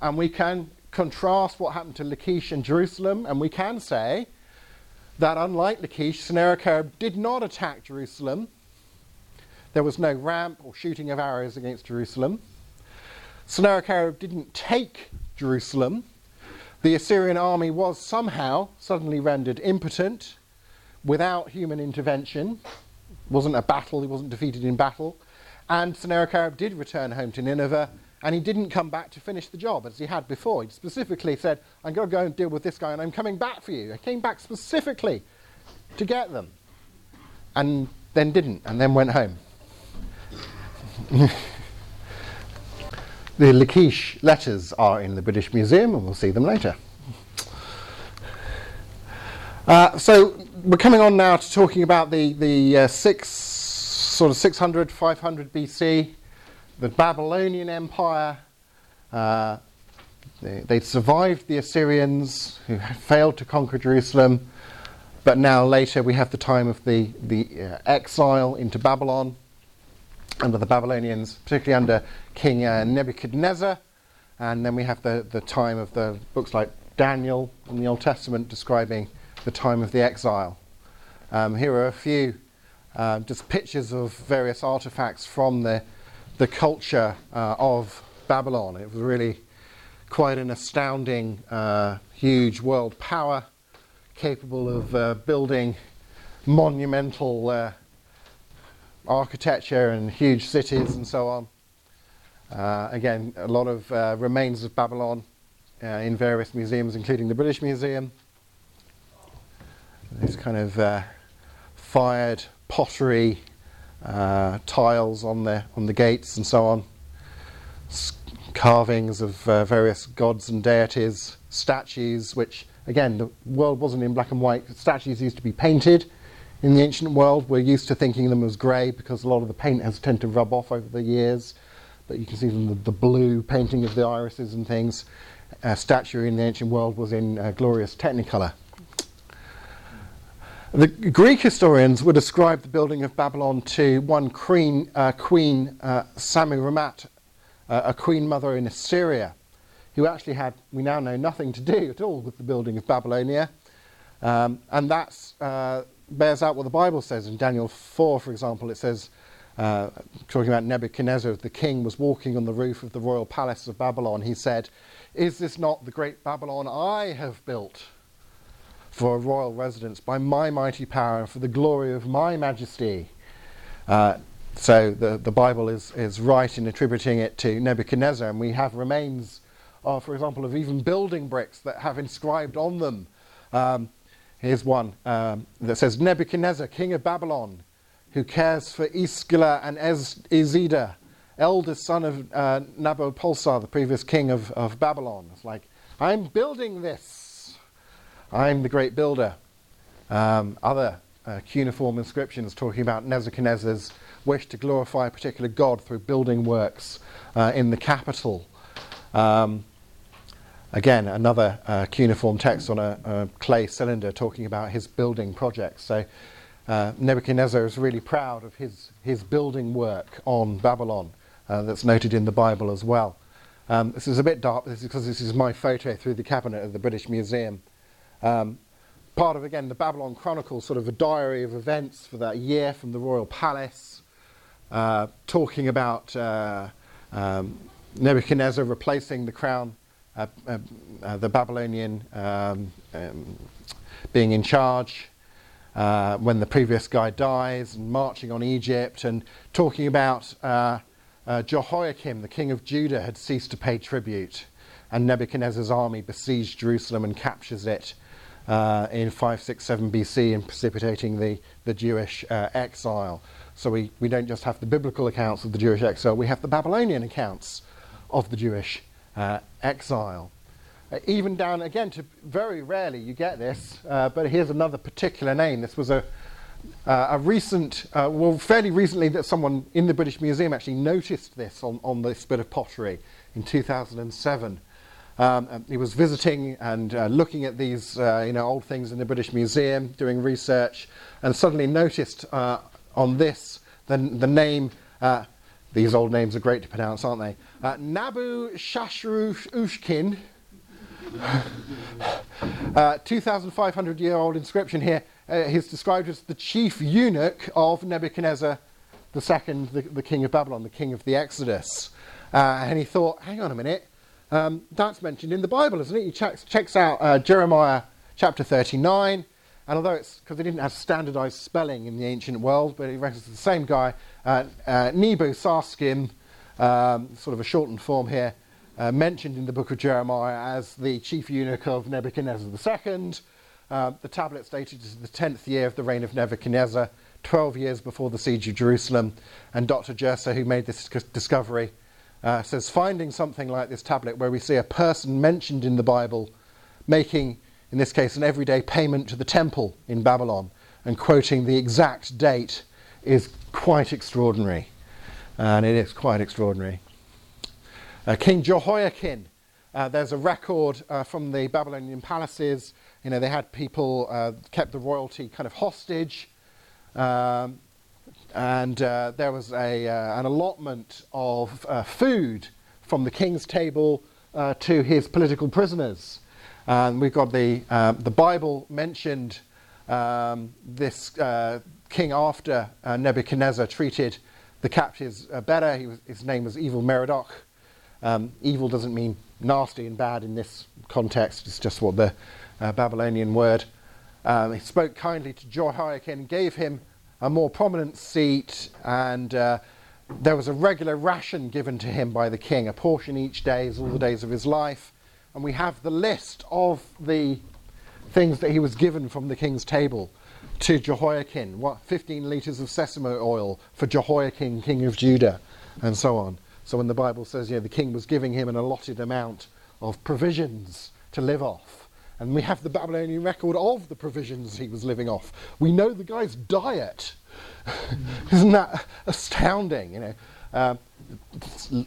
and we can contrast what happened to Lachish and Jerusalem, and we can say that unlike Lachish, Sennacherib did not attack Jerusalem. There was no ramp or shooting of arrows against Jerusalem. Sennacherib didn't take Jerusalem. The Assyrian army was somehow suddenly rendered impotent without human intervention. It wasn't a battle, he wasn't defeated in battle. And Sennacherib did return home to Nineveh and he didn't come back to finish the job as he had before. He specifically said, I'm going to go and deal with this guy, and I'm coming back for you. I came back specifically to get them. And then didn't, and then went home. the Lachish letters are in the British Museum, and we'll see them later. Uh, so we're coming on now to talking about the, the uh, six, sort of 600, 500 BC the Babylonian Empire. Uh, they, they survived the Assyrians who had failed to conquer Jerusalem, but now later we have the time of the, the uh, exile into Babylon. Under the Babylonians, particularly under King uh, Nebuchadnezzar. And then we have the, the time of the books like Daniel in the Old Testament describing the time of the exile. Um, here are a few uh, just pictures of various artifacts from the, the culture uh, of Babylon. It was really quite an astounding, uh, huge world power capable of uh, building monumental architecture and huge cities and so on. Uh, again, a lot of uh, remains of Babylon uh, in various museums, including the British Museum. These kind of uh, fired pottery uh, tiles on the on the gates and so on. S- carvings of uh, various gods and deities, statues, which again the world wasn't in black and white. Statues used to be painted. In the ancient world, we're used to thinking of them as grey because a lot of the paint has tended to rub off over the years. But you can see from the, the blue painting of the irises and things. Uh, statue in the ancient world was in uh, glorious technicolor. The Greek historians would ascribe the building of Babylon to one queen, uh, Queen uh, Samiramat, uh, a queen mother in Assyria, who actually had, we now know, nothing to do at all with the building of Babylonia. Um, and that uh, bears out what the Bible says. In Daniel 4, for example, it says, uh, talking about Nebuchadnezzar, the king was walking on the roof of the royal palace of Babylon. He said, Is this not the great Babylon I have built? for a royal residence by my mighty power and for the glory of my majesty. Uh, so the, the Bible is, is right in attributing it to Nebuchadnezzar, and we have remains, uh, for example, of even building bricks that have inscribed on them. Um, here's one um, that says Nebuchadnezzar, king of Babylon, who cares for Esagila and Ez- eldest son of uh, Nabopolassar, the previous king of, of Babylon. It's like, I'm building this. I'm the great builder. Um, other uh, cuneiform inscriptions talking about Nebuchadnezzar's wish to glorify a particular god through building works uh, in the capital. Um, again, another uh, cuneiform text on a, a, clay cylinder talking about his building projects. So uh, Nebuchadnezzar is really proud of his, his building work on Babylon uh, that's noted in the Bible as well. Um, this is a bit dark this is because this is my photo through the cabinet of the British Museum. Um, part of, again, the Babylon Chronicle, sort of a diary of events for that year from the royal palace, uh, talking about uh, um, Nebuchadnezzar replacing the crown, the Babylonian um, um being in charge. Uh, when the previous guy dies, and marching on Egypt, and talking about Jehoiakim, the king of Judah, had ceased to pay tribute, and Nebuchadnezzar's army besieged Jerusalem and captures it uh, in 567 BC and precipitating the, the Jewish uh, exile. So we, we don't just have the biblical accounts of the Jewish exile, we have the Babylonian accounts of the Jewish uh, exile. Uh, even down again to very rarely you get this, uh, but here's another particular name. This was a, uh, a recent, well, fairly recently, that someone in the British Museum actually noticed this on, on this bit of pottery in 2007. Um, he was visiting and uh, looking at these uh, you know, old things in the British Museum, doing research, and suddenly noticed uh, on this the, the name, uh, these old names are great to pronounce, aren't they? Uh, Nabu Shashrushkin, uh, 2,500 year old inscription here. he's described as the chief eunuch of Nebuchadnezzar II, the, the king of Babylon, the king of the Exodus. and he thought, hang on a minute um, that's mentioned in the Bible, isn't it? He checks, checks out uh, Jeremiah chapter 39, and although it's because they didn't have standardized spelling in the ancient world, but he references the same guy, uh, uh, Nebo-Sarsekim, um, sort of a shortened form here, uh, mentioned in the book of Jeremiah as the chief eunuch of Nebuchadnezzar II. Uh, the tablet stated it is the 10th year of the reign of Nebuchadnezzar, 12 years before the siege of Jerusalem. And Dr. Jursa, who made this discovery, uh, says finding something like this tablet where we see a person mentioned in the Bible making, in this case, an everyday payment to the temple in Babylon and quoting the exact date is quite extraordinary. And it is quite extraordinary. Uh, King Jehoiakim, uh, there's a record uh, from the Babylonian palaces. You know, they had people uh, kept the royalty kind of hostage. Um, and uh, there was a, uh, an allotment of food from the king's table to his political prisoners. And we've got the, uh, the Bible mentioned um, this uh, king after Nebuchadnezzar treated the captives better. Was, his name was Evil Merodach. Um, evil doesn't mean nasty and bad in this context, it's just what the Babylonian word. Um, he spoke kindly to Jehoiakim gave him a more prominent seat, and uh, there was a regular ration given to him by the king, a portion each day, all the days of his life. And we have the list of the things that he was given from the king's table to Jehoiakim. What, 15 litres of sesame oil for Jehoiakim, king of Judah, and so on. So when the Bible says, you know, the king was giving him an allotted amount of provisions to live off, and we have the Babylonian record of the provisions he was living off. We know the guy's diet. Isn't that astounding? You know, uh,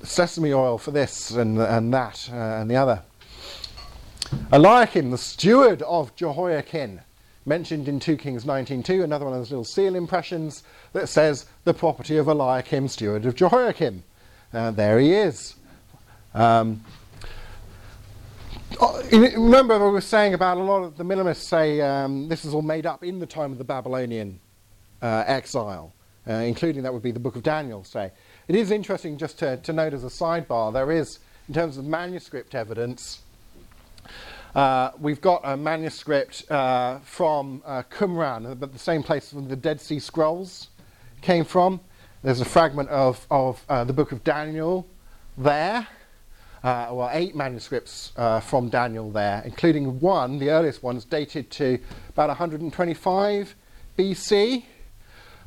sesame oil for this and, and that uh, and the other. Eliakim, the steward of Jehoiakim, mentioned in 2 Kings 19.2, another one of those little seal impressions that says the property of Eliakim, steward of Jehoiakim. Uh, there he is. Um, Oh, remember, I was saying about a lot of the minimalists say um, this is all made up in the time of the Babylonian uh, exile, uh, including that would be the book of Daniel, say. It is interesting just to, to note as a sidebar, there is, in terms of manuscript evidence, uh, we've got a manuscript uh, from uh, Qumran, the same place where the Dead Sea Scrolls came from. There's a fragment of, of uh, the book of Daniel there uh, well, eight manuscripts uh, from Daniel there, including one, the earliest one's dated to about 125 BC,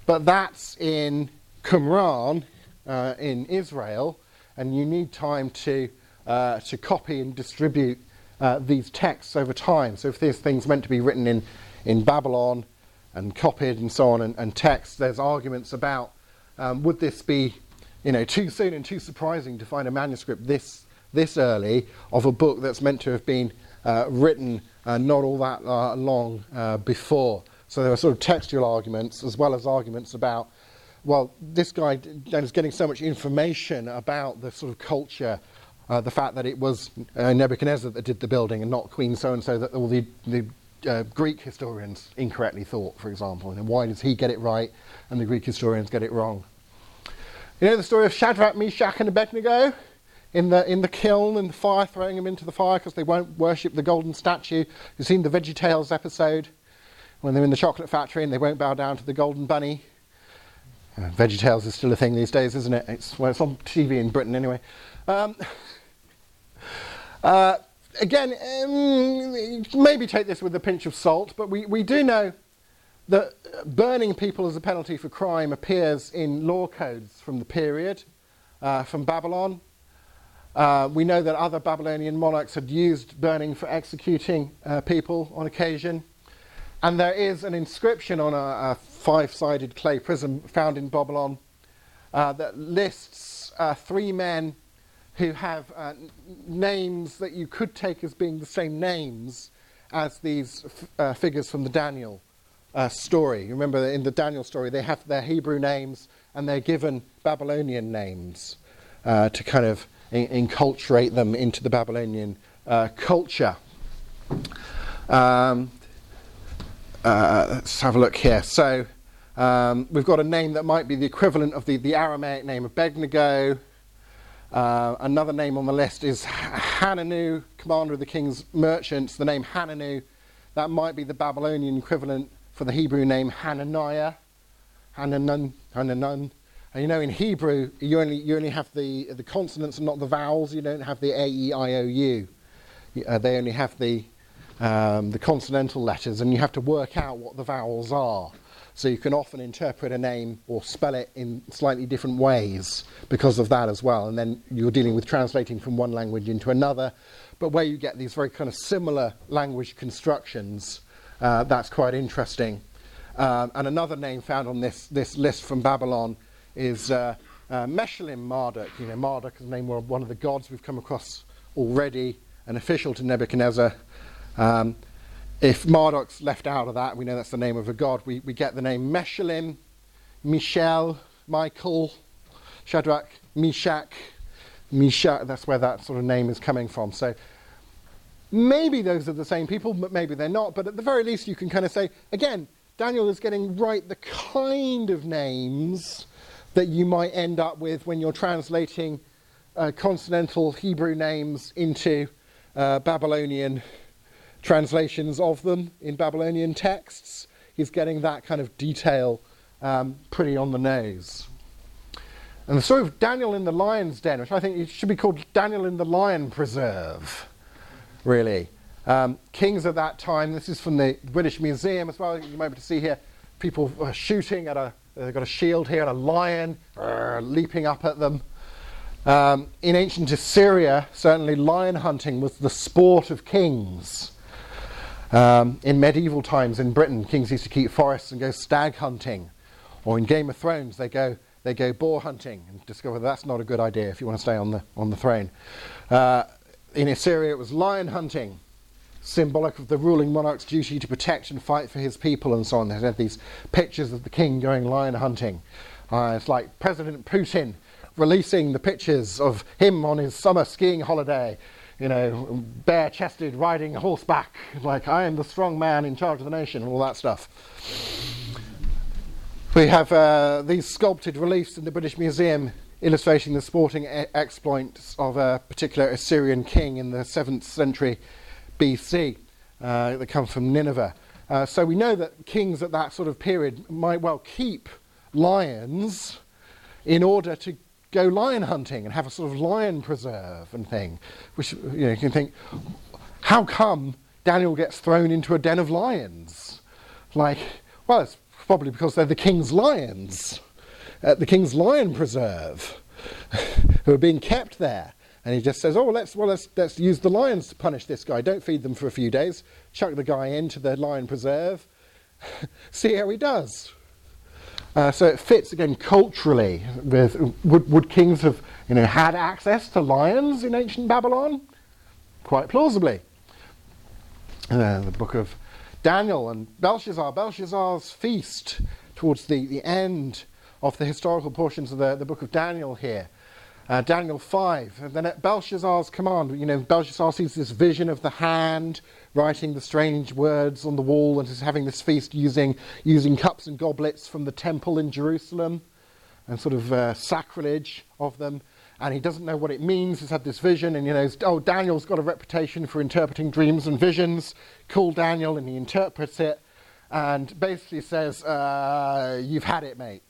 but that's in Qumran uh, in Israel, and you need time to, uh, to copy and distribute uh, these texts over time. So if these things meant to be written in, in Babylon and copied and so on and, and text, there's arguments about um, would this be you know, too soon and too surprising to find a manuscript this this early of a book that's meant to have been uh, written uh, not all that uh, long uh, before. So there are sort of textual arguments as well as arguments about, well, this guy is getting so much information about the sort of culture, uh, the fact that it was uh, Nebuchadnezzar that did the building and not Queen so and so that all the, the Greek historians incorrectly thought, for example. And why does he get it right and the Greek historians get it wrong? You know the story of Shadrach, Meshach, and Abednego? in the, in the kiln and the fire, throwing them into the fire because they won't worship the golden statue. You've seen the VeggieTales episode when they're in the chocolate factory and they won't bow down to the golden bunny. Uh, VeggieTales is still a thing these days, isn't it? It's, well, it's on TV in Britain anyway. Um, uh, again, um, maybe take this with a pinch of salt, but we, we do know that burning people as a penalty for crime appears in law codes from the period, uh, from Babylon. Uh, we know that other Babylonian monarchs had used burning for executing uh, people on occasion. And there is an inscription on a, a five sided clay prism found in Babylon uh, that lists uh, three men who have uh, names that you could take as being the same names as these f- uh, figures from the Daniel story. You Remember, in the Daniel story, they have their Hebrew names and they're given Babylonian names to kind of enculturate them into the Babylonian uh, culture. Um, uh, let's have a look here. So um, we've got a name that might be the equivalent of the, the Aramaic name of Abednego. Uh, another name on the list is Hananu, commander of the king's merchants. The name Hananu, that might be the Babylonian equivalent for the Hebrew name Hananiah. Hananun, Hananun. And you know, in Hebrew, you only, you only have the, the consonants and not the vowels. You don't have the A, E, I, O, U. Uh, they only have the, um, the consonantal letters, and you have to work out what the vowels are. So you can often interpret a name or spell it in slightly different ways because of that as well. And then you're dealing with translating from one language into another. But where you get these very kind of similar language constructions, uh, that's quite interesting. Um, and another name found on this, this list from Babylon is uh, uh, Meshullam Marduk. You know, Marduk is the name of one of the gods we've come across already, an official to Nebuchadnezzar. Um, if Marduk's left out of that, we know that's the name of a god, we, we get the name Meshullam. Michel, Michael, Shadrach, Meshach, Meshach. That's where that sort of name is coming from. So maybe those are the same people, but maybe they're not. But at the very least, you can kind of say, again, Daniel is getting right the kind of names that you might end up with when you're translating uh, consonantal Hebrew names into uh, Babylonian translations of them in Babylonian texts. He's getting that kind of detail um, pretty on the nose. And the story of Daniel in the lion's den, which I think it should be called Daniel in the lion preserve, really. Um, kings at that time, this is from the British Museum as well, you might be able to see here, people shooting at a, they've got a shield here and a lion uh, leaping up at them. Um, in ancient Assyria, certainly lion hunting was the sport of kings. Um, in medieval times in Britain, kings used to keep forests and go stag hunting. Or in Game of Thrones, they go they go boar hunting and discover that's not a good idea if you want to stay on the, on the throne. Uh, in Assyria, it was lion hunting, symbolic of the ruling monarch's duty to protect and fight for his people and so on. They had these pictures of the king going lion hunting. Uh, it's like President Putin releasing the pictures of him on his summer skiing holiday, you know, bare chested, riding horseback, like, I am the strong man in charge of the nation, and all that stuff. We have uh, these sculpted reliefs in the British Museum illustrating the sporting e- exploits of a particular Assyrian king in the 7th century BC uh, that come from Nineveh. Uh, so we know that kings at that sort of period might well keep lions in order to go lion hunting and have a sort of lion preserve and thing. Which you, know, you can think, how come Daniel gets thrown into a den of lions? Like, well, it's probably because they're the king's lions at the king's lion preserve who are being kept there. And he just says, "Oh, let's well, let's let's use the lions to punish this guy. Don't feed them for a few days. Chuck the guy into the lion preserve. See how he does." Uh, so it fits again culturally. With would, would kings have you know had access to lions in ancient Babylon? Quite plausibly. Uh, the book of Daniel and Belshazzar, Belshazzar's feast towards the, the end of the historical portions of the, the book of Daniel here. Uh, Daniel 5. And then at Belshazzar's command, you know, Belshazzar sees this vision of the hand writing the strange words on the wall and is having this feast using, using cups and goblets from the temple in Jerusalem and sort of uh, sacrilege of them and he doesn't know what it means. He's had this vision, and you know, oh, Daniel's got a reputation for interpreting dreams and visions. Call Daniel, and he interprets it, and basically says, uh, "You've had it, mate.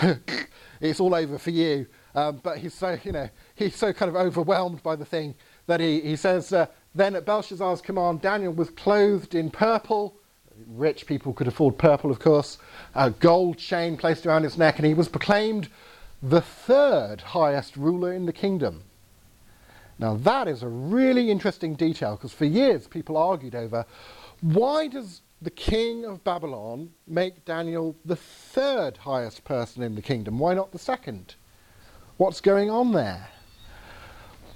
it's all over for you." Um, but he's so, you know, he's so kind of overwhelmed by the thing that he, he says, uh, then at Belshazzar's command, Daniel was clothed in purple. Rich people could afford purple, of course. A gold chain placed around his neck, and he was proclaimed the third highest ruler in the kingdom. Now, that is a really interesting detail because for years people argued over why does the king of Babylon make Daniel the third highest person in the kingdom? Why not the second? What's going on there?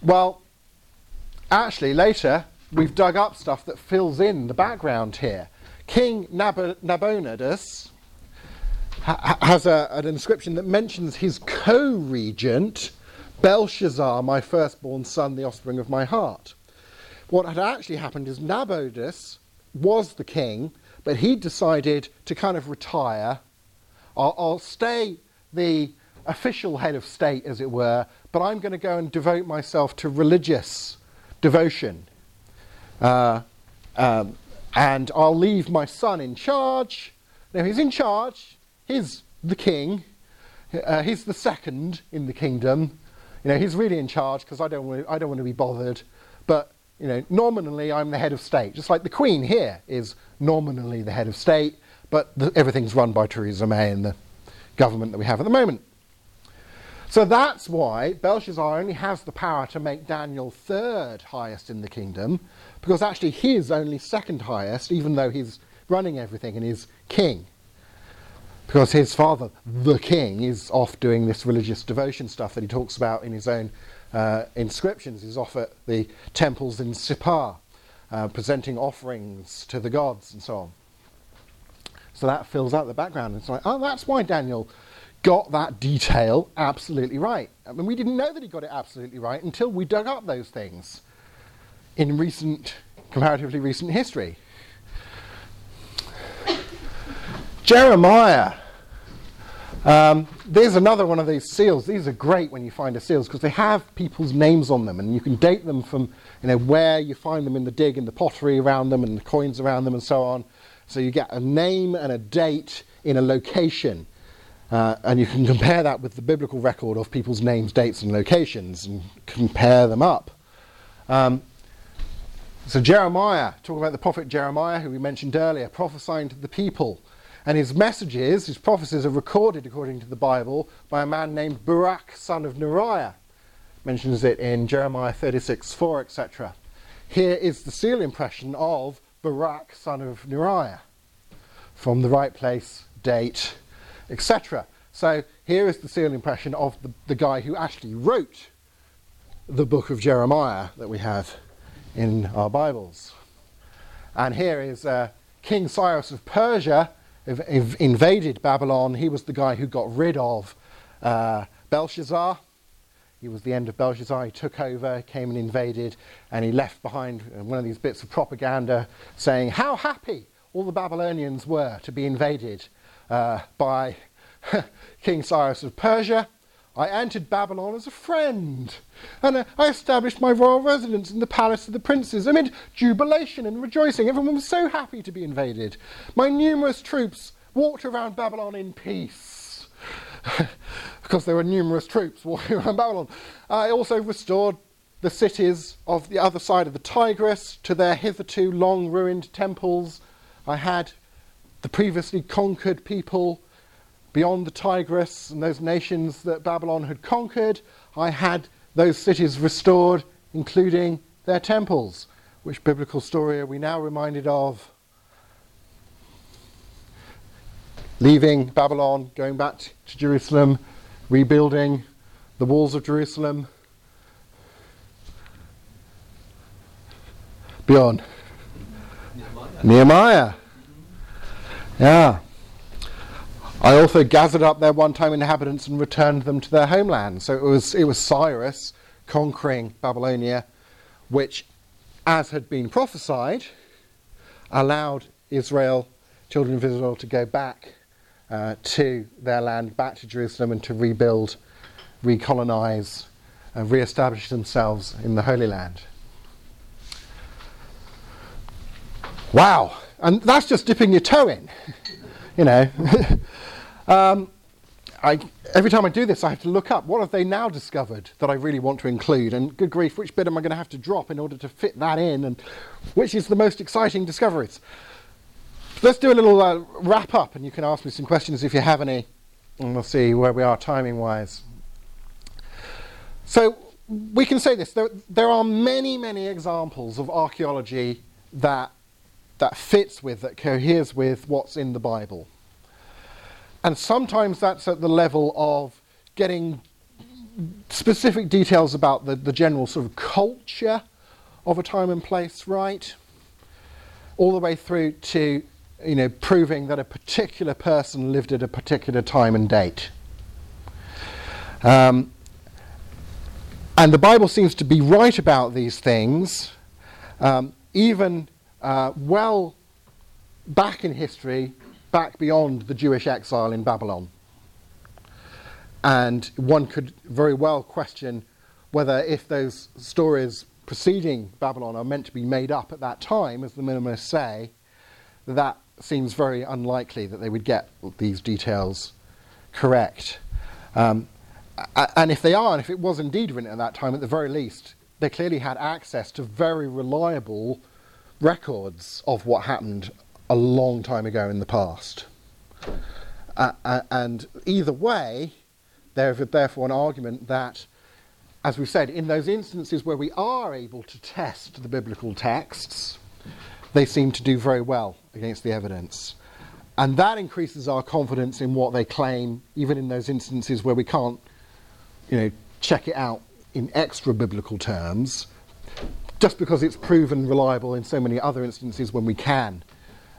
Well, actually, later we've dug up stuff that fills in the background here. King Nab- Nabonidus ha- has a, an inscription that mentions his co regent, Belshazzar, my firstborn son, the offspring of my heart. What had actually happened is Nabonidus was the king, but he decided to kind of retire. I'll, I'll stay the official head of state, as it were, but I'm going to go and devote myself to religious devotion. Uh, um, and I'll leave my son in charge. Now, he's in charge, he's the king. Uh, he's the second in the kingdom. You know, he's really in charge because I don't want I don't want to be bothered. But you know, nominally I'm the head of state, just like the Queen here is nominally the head of state, but the, everything's run by Theresa May and the government that we have at the moment. So that's why Belshazzar only has the power to make Daniel third highest in the kingdom, because actually he's only second highest, even though he's running everything and is king because his father, the king, is off doing this religious devotion stuff that he talks about in his own uh, inscriptions. He's off at the temples in Sippar, uh, presenting offerings to the gods and so on. So that fills out the background. And it's like, oh, that's why Daniel got that detail absolutely right. I mean, we didn't know that he got it absolutely right until we dug up those things in recent, comparatively recent history. Jeremiah. Um, there's another one of these seals. These are great when you find a seals because they have people's names on them, and you can date them from you know where you find them in the dig and the pottery around them and the coins around them and so on. So you get a name and a date in a location, uh, and you can compare that with the biblical record of people's names, dates, and locations, and compare them up. Um, so Jeremiah, talking about the prophet Jeremiah, who we mentioned earlier, prophesying to the people and his messages, his prophecies, are recorded according to the Bible by a man named Baruch, son of Neriah. Mentions it in Jeremiah 36 4, etc. Here is the seal impression of Baruch, son of Neriah, from the right place, date, etc. So here is the seal impression of the, the guy who actually wrote the book of Jeremiah that we have in our Bibles. And here is uh, King Cyrus of Persia inv- invaded Babylon. He was the guy who got rid of uh, Belshazzar. He was the end of Belshazzar. He took over, came and invaded, and he left behind one of these bits of propaganda saying how happy all the Babylonians were to be invaded uh, by King Cyrus of Persia. I entered Babylon as a friend, and uh, I established my royal residence in the palace of the princes amid jubilation and rejoicing. Everyone was so happy to be invaded. My numerous troops walked around Babylon in peace. because there were numerous troops walking around Babylon. I also restored the cities of the other side of the Tigris to their hitherto long ruined temples. I had the previously conquered people beyond the Tigris and those nations that Babylon had conquered, I had those cities restored, including their temples. Which biblical story are we now reminded of? Leaving Babylon, going back to Jerusalem, rebuilding the walls of Jerusalem. Beyond. Nehemiah. Nehemiah. Yeah. I also gathered up their one-time inhabitants and returned them to their homeland. So it was it was Cyrus conquering Babylonia, which, as had been prophesied, allowed Israel, children of Israel, to go back uh, to their land, back to Jerusalem, and to rebuild, recolonize, and re-establish themselves in the Holy Land. Wow, and that's just dipping your toe in, you know. Um, I, every time I do this, I have to look up what have they now discovered that I really want to include, and good grief, which bit am I going to have to drop in order to fit that in, and which is the most exciting discoveries. Let's do a little uh, wrap up, and you can ask me some questions if you have any, and we'll see where we are timing wise. So we can say this: there, there are many, many examples of archaeology that that fits with, that coheres with what's in the Bible. And sometimes that's at the level of getting specific details about the, the general sort of culture of a time and place right, all the way through to you know proving that a particular person lived at a particular time and date. Um, and the Bible seems to be right about these things, um, even uh, well back in history, back beyond the Jewish exile in Babylon. And one could very well question whether, if those stories preceding Babylon are meant to be made up at that time, as the minimalists say, that seems very unlikely that they would get these details correct. Um, and if they are, and if it was indeed written at that time, at the very least, they clearly had access to very reliable records of what happened a long time ago in the past. Uh, and either way, there's therefore an argument that, as we've said, in those instances where we are able to test the biblical texts, they seem to do very well against the evidence. And that increases our confidence in what they claim, even in those instances where we can't, you know, check it out in extra biblical terms, just because it's proven reliable in so many other instances when we can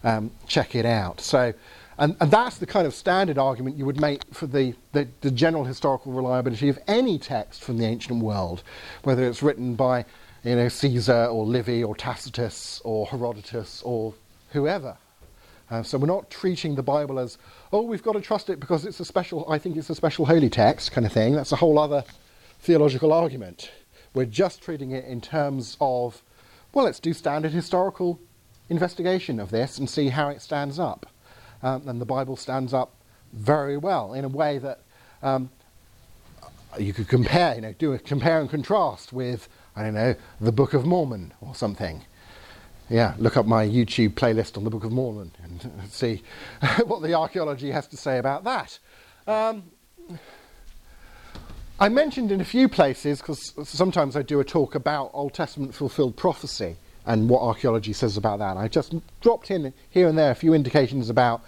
um, check it out. So And, and that's the kind of standard argument you would make for the, the, the general historical reliability of any text from the ancient world, whether it's written by you know, Caesar or Livy or Tacitus or Herodotus or whoever. Uh, so we're not treating the Bible as, oh, we've got to trust it because it's a special, I think it's a special holy text kind of thing. That's a whole other theological argument. We're just treating it in terms of, well, let's do standard historical investigation of this and see how it stands up. Um, and the Bible stands up very well in a way that um, you could compare, you know, do a compare and contrast with, I don't know, the Book of Mormon or something. Yeah, look up my YouTube playlist on the Book of Mormon and see what the archaeology has to say about that. Um, I mentioned in a few places, because sometimes I do a talk about Old Testament fulfilled prophecy and what archaeology says about that. I just dropped in here and there a few indications about,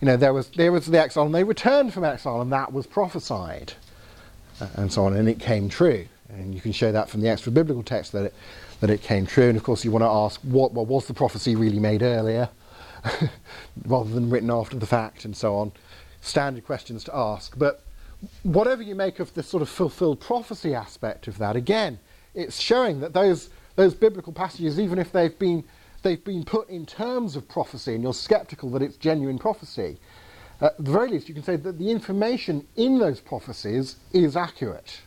you know, there was there was the exile and they returned from exile and that was prophesied, uh, and so on, and it came true. And you can show that from the extra biblical text that it that it came true. And of course, you want to ask what well, was the prophecy really made earlier, rather than written after the fact, and so on. Standard questions to ask, but whatever you make of the sort of fulfilled prophecy aspect of that, again, it's showing that those those biblical passages, even if they've been, they've been put in terms of prophecy and you're skeptical that it's genuine prophecy, at the very least you can say that the information in those prophecies is accurate.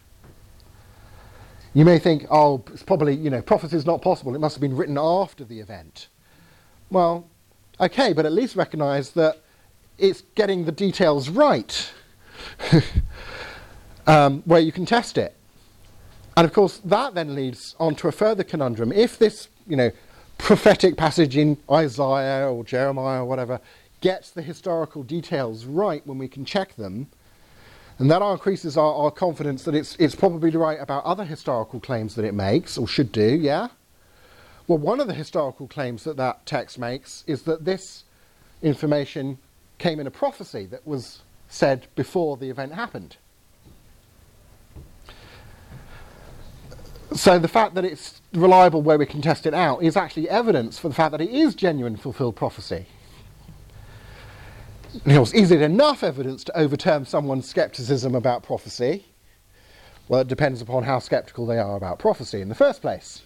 You may think, oh, it's probably, you know, prophecy is not possible. It must have been written after the event. Well, okay, but at least recognize that it's getting the details right, um, where you can test it. And of course, that then leads on to a further conundrum. If this, you know, prophetic passage in Isaiah or Jeremiah or whatever gets the historical details right when we can check them, and that increases our, our confidence that it's, it's probably right about other historical claims that it makes, or should do, yeah? Well, one of the historical claims that that text makes is that this information came in a prophecy that was said before the event happened. So the fact that it's reliable where we can test it out is actually evidence for the fact that it is genuine fulfilled prophecy. Now, is it enough evidence to overturn someone's skepticism about prophecy? Well, it depends upon how skeptical they are about prophecy in the first place.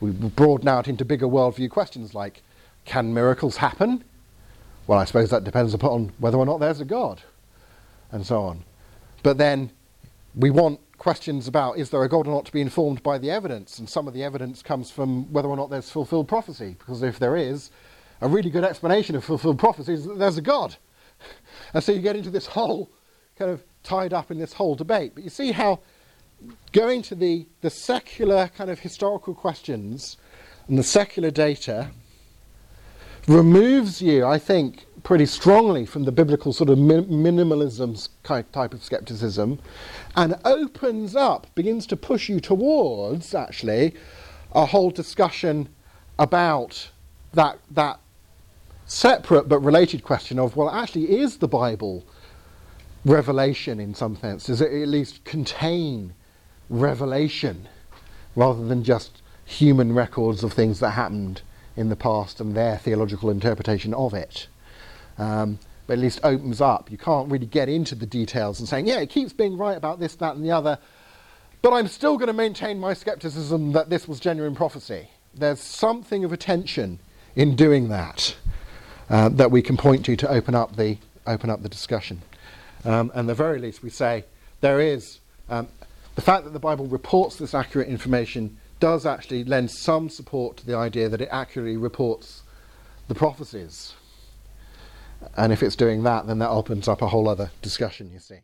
We broaden out into bigger worldview questions like can miracles happen? Well, I suppose that depends upon whether or not there's a God, and so on. But then we want questions about is there a God or not to be informed by the evidence, and some of the evidence comes from whether or not there's fulfilled prophecy, because if there is, a really good explanation of fulfilled prophecy is that there's a God. And so you get into this whole kind of tied up in this whole debate. But you see how going to the, the secular kind of historical questions and the secular data removes you, I think, pretty strongly from the biblical sort of minimalism type of skepticism and opens up, begins to push you towards actually a whole discussion about that, that separate but related question of well, actually, is the Bible revelation in some sense? Does it at least contain revelation rather than just human records of things that happened in the past and their theological interpretation of it? Um, but at least opens up. You can't really get into the details and saying, yeah, it keeps being right about this, that, and the other, but I'm still going to maintain my skepticism that this was genuine prophecy. There's something of a tension in doing that uh, that we can point to to open up the open up the discussion. Um, and the very least, we say there is um, the fact that the Bible reports this accurate information does actually lend some support to the idea that it accurately reports the prophecies. And if it's doing that, then that opens up a whole other discussion, you see.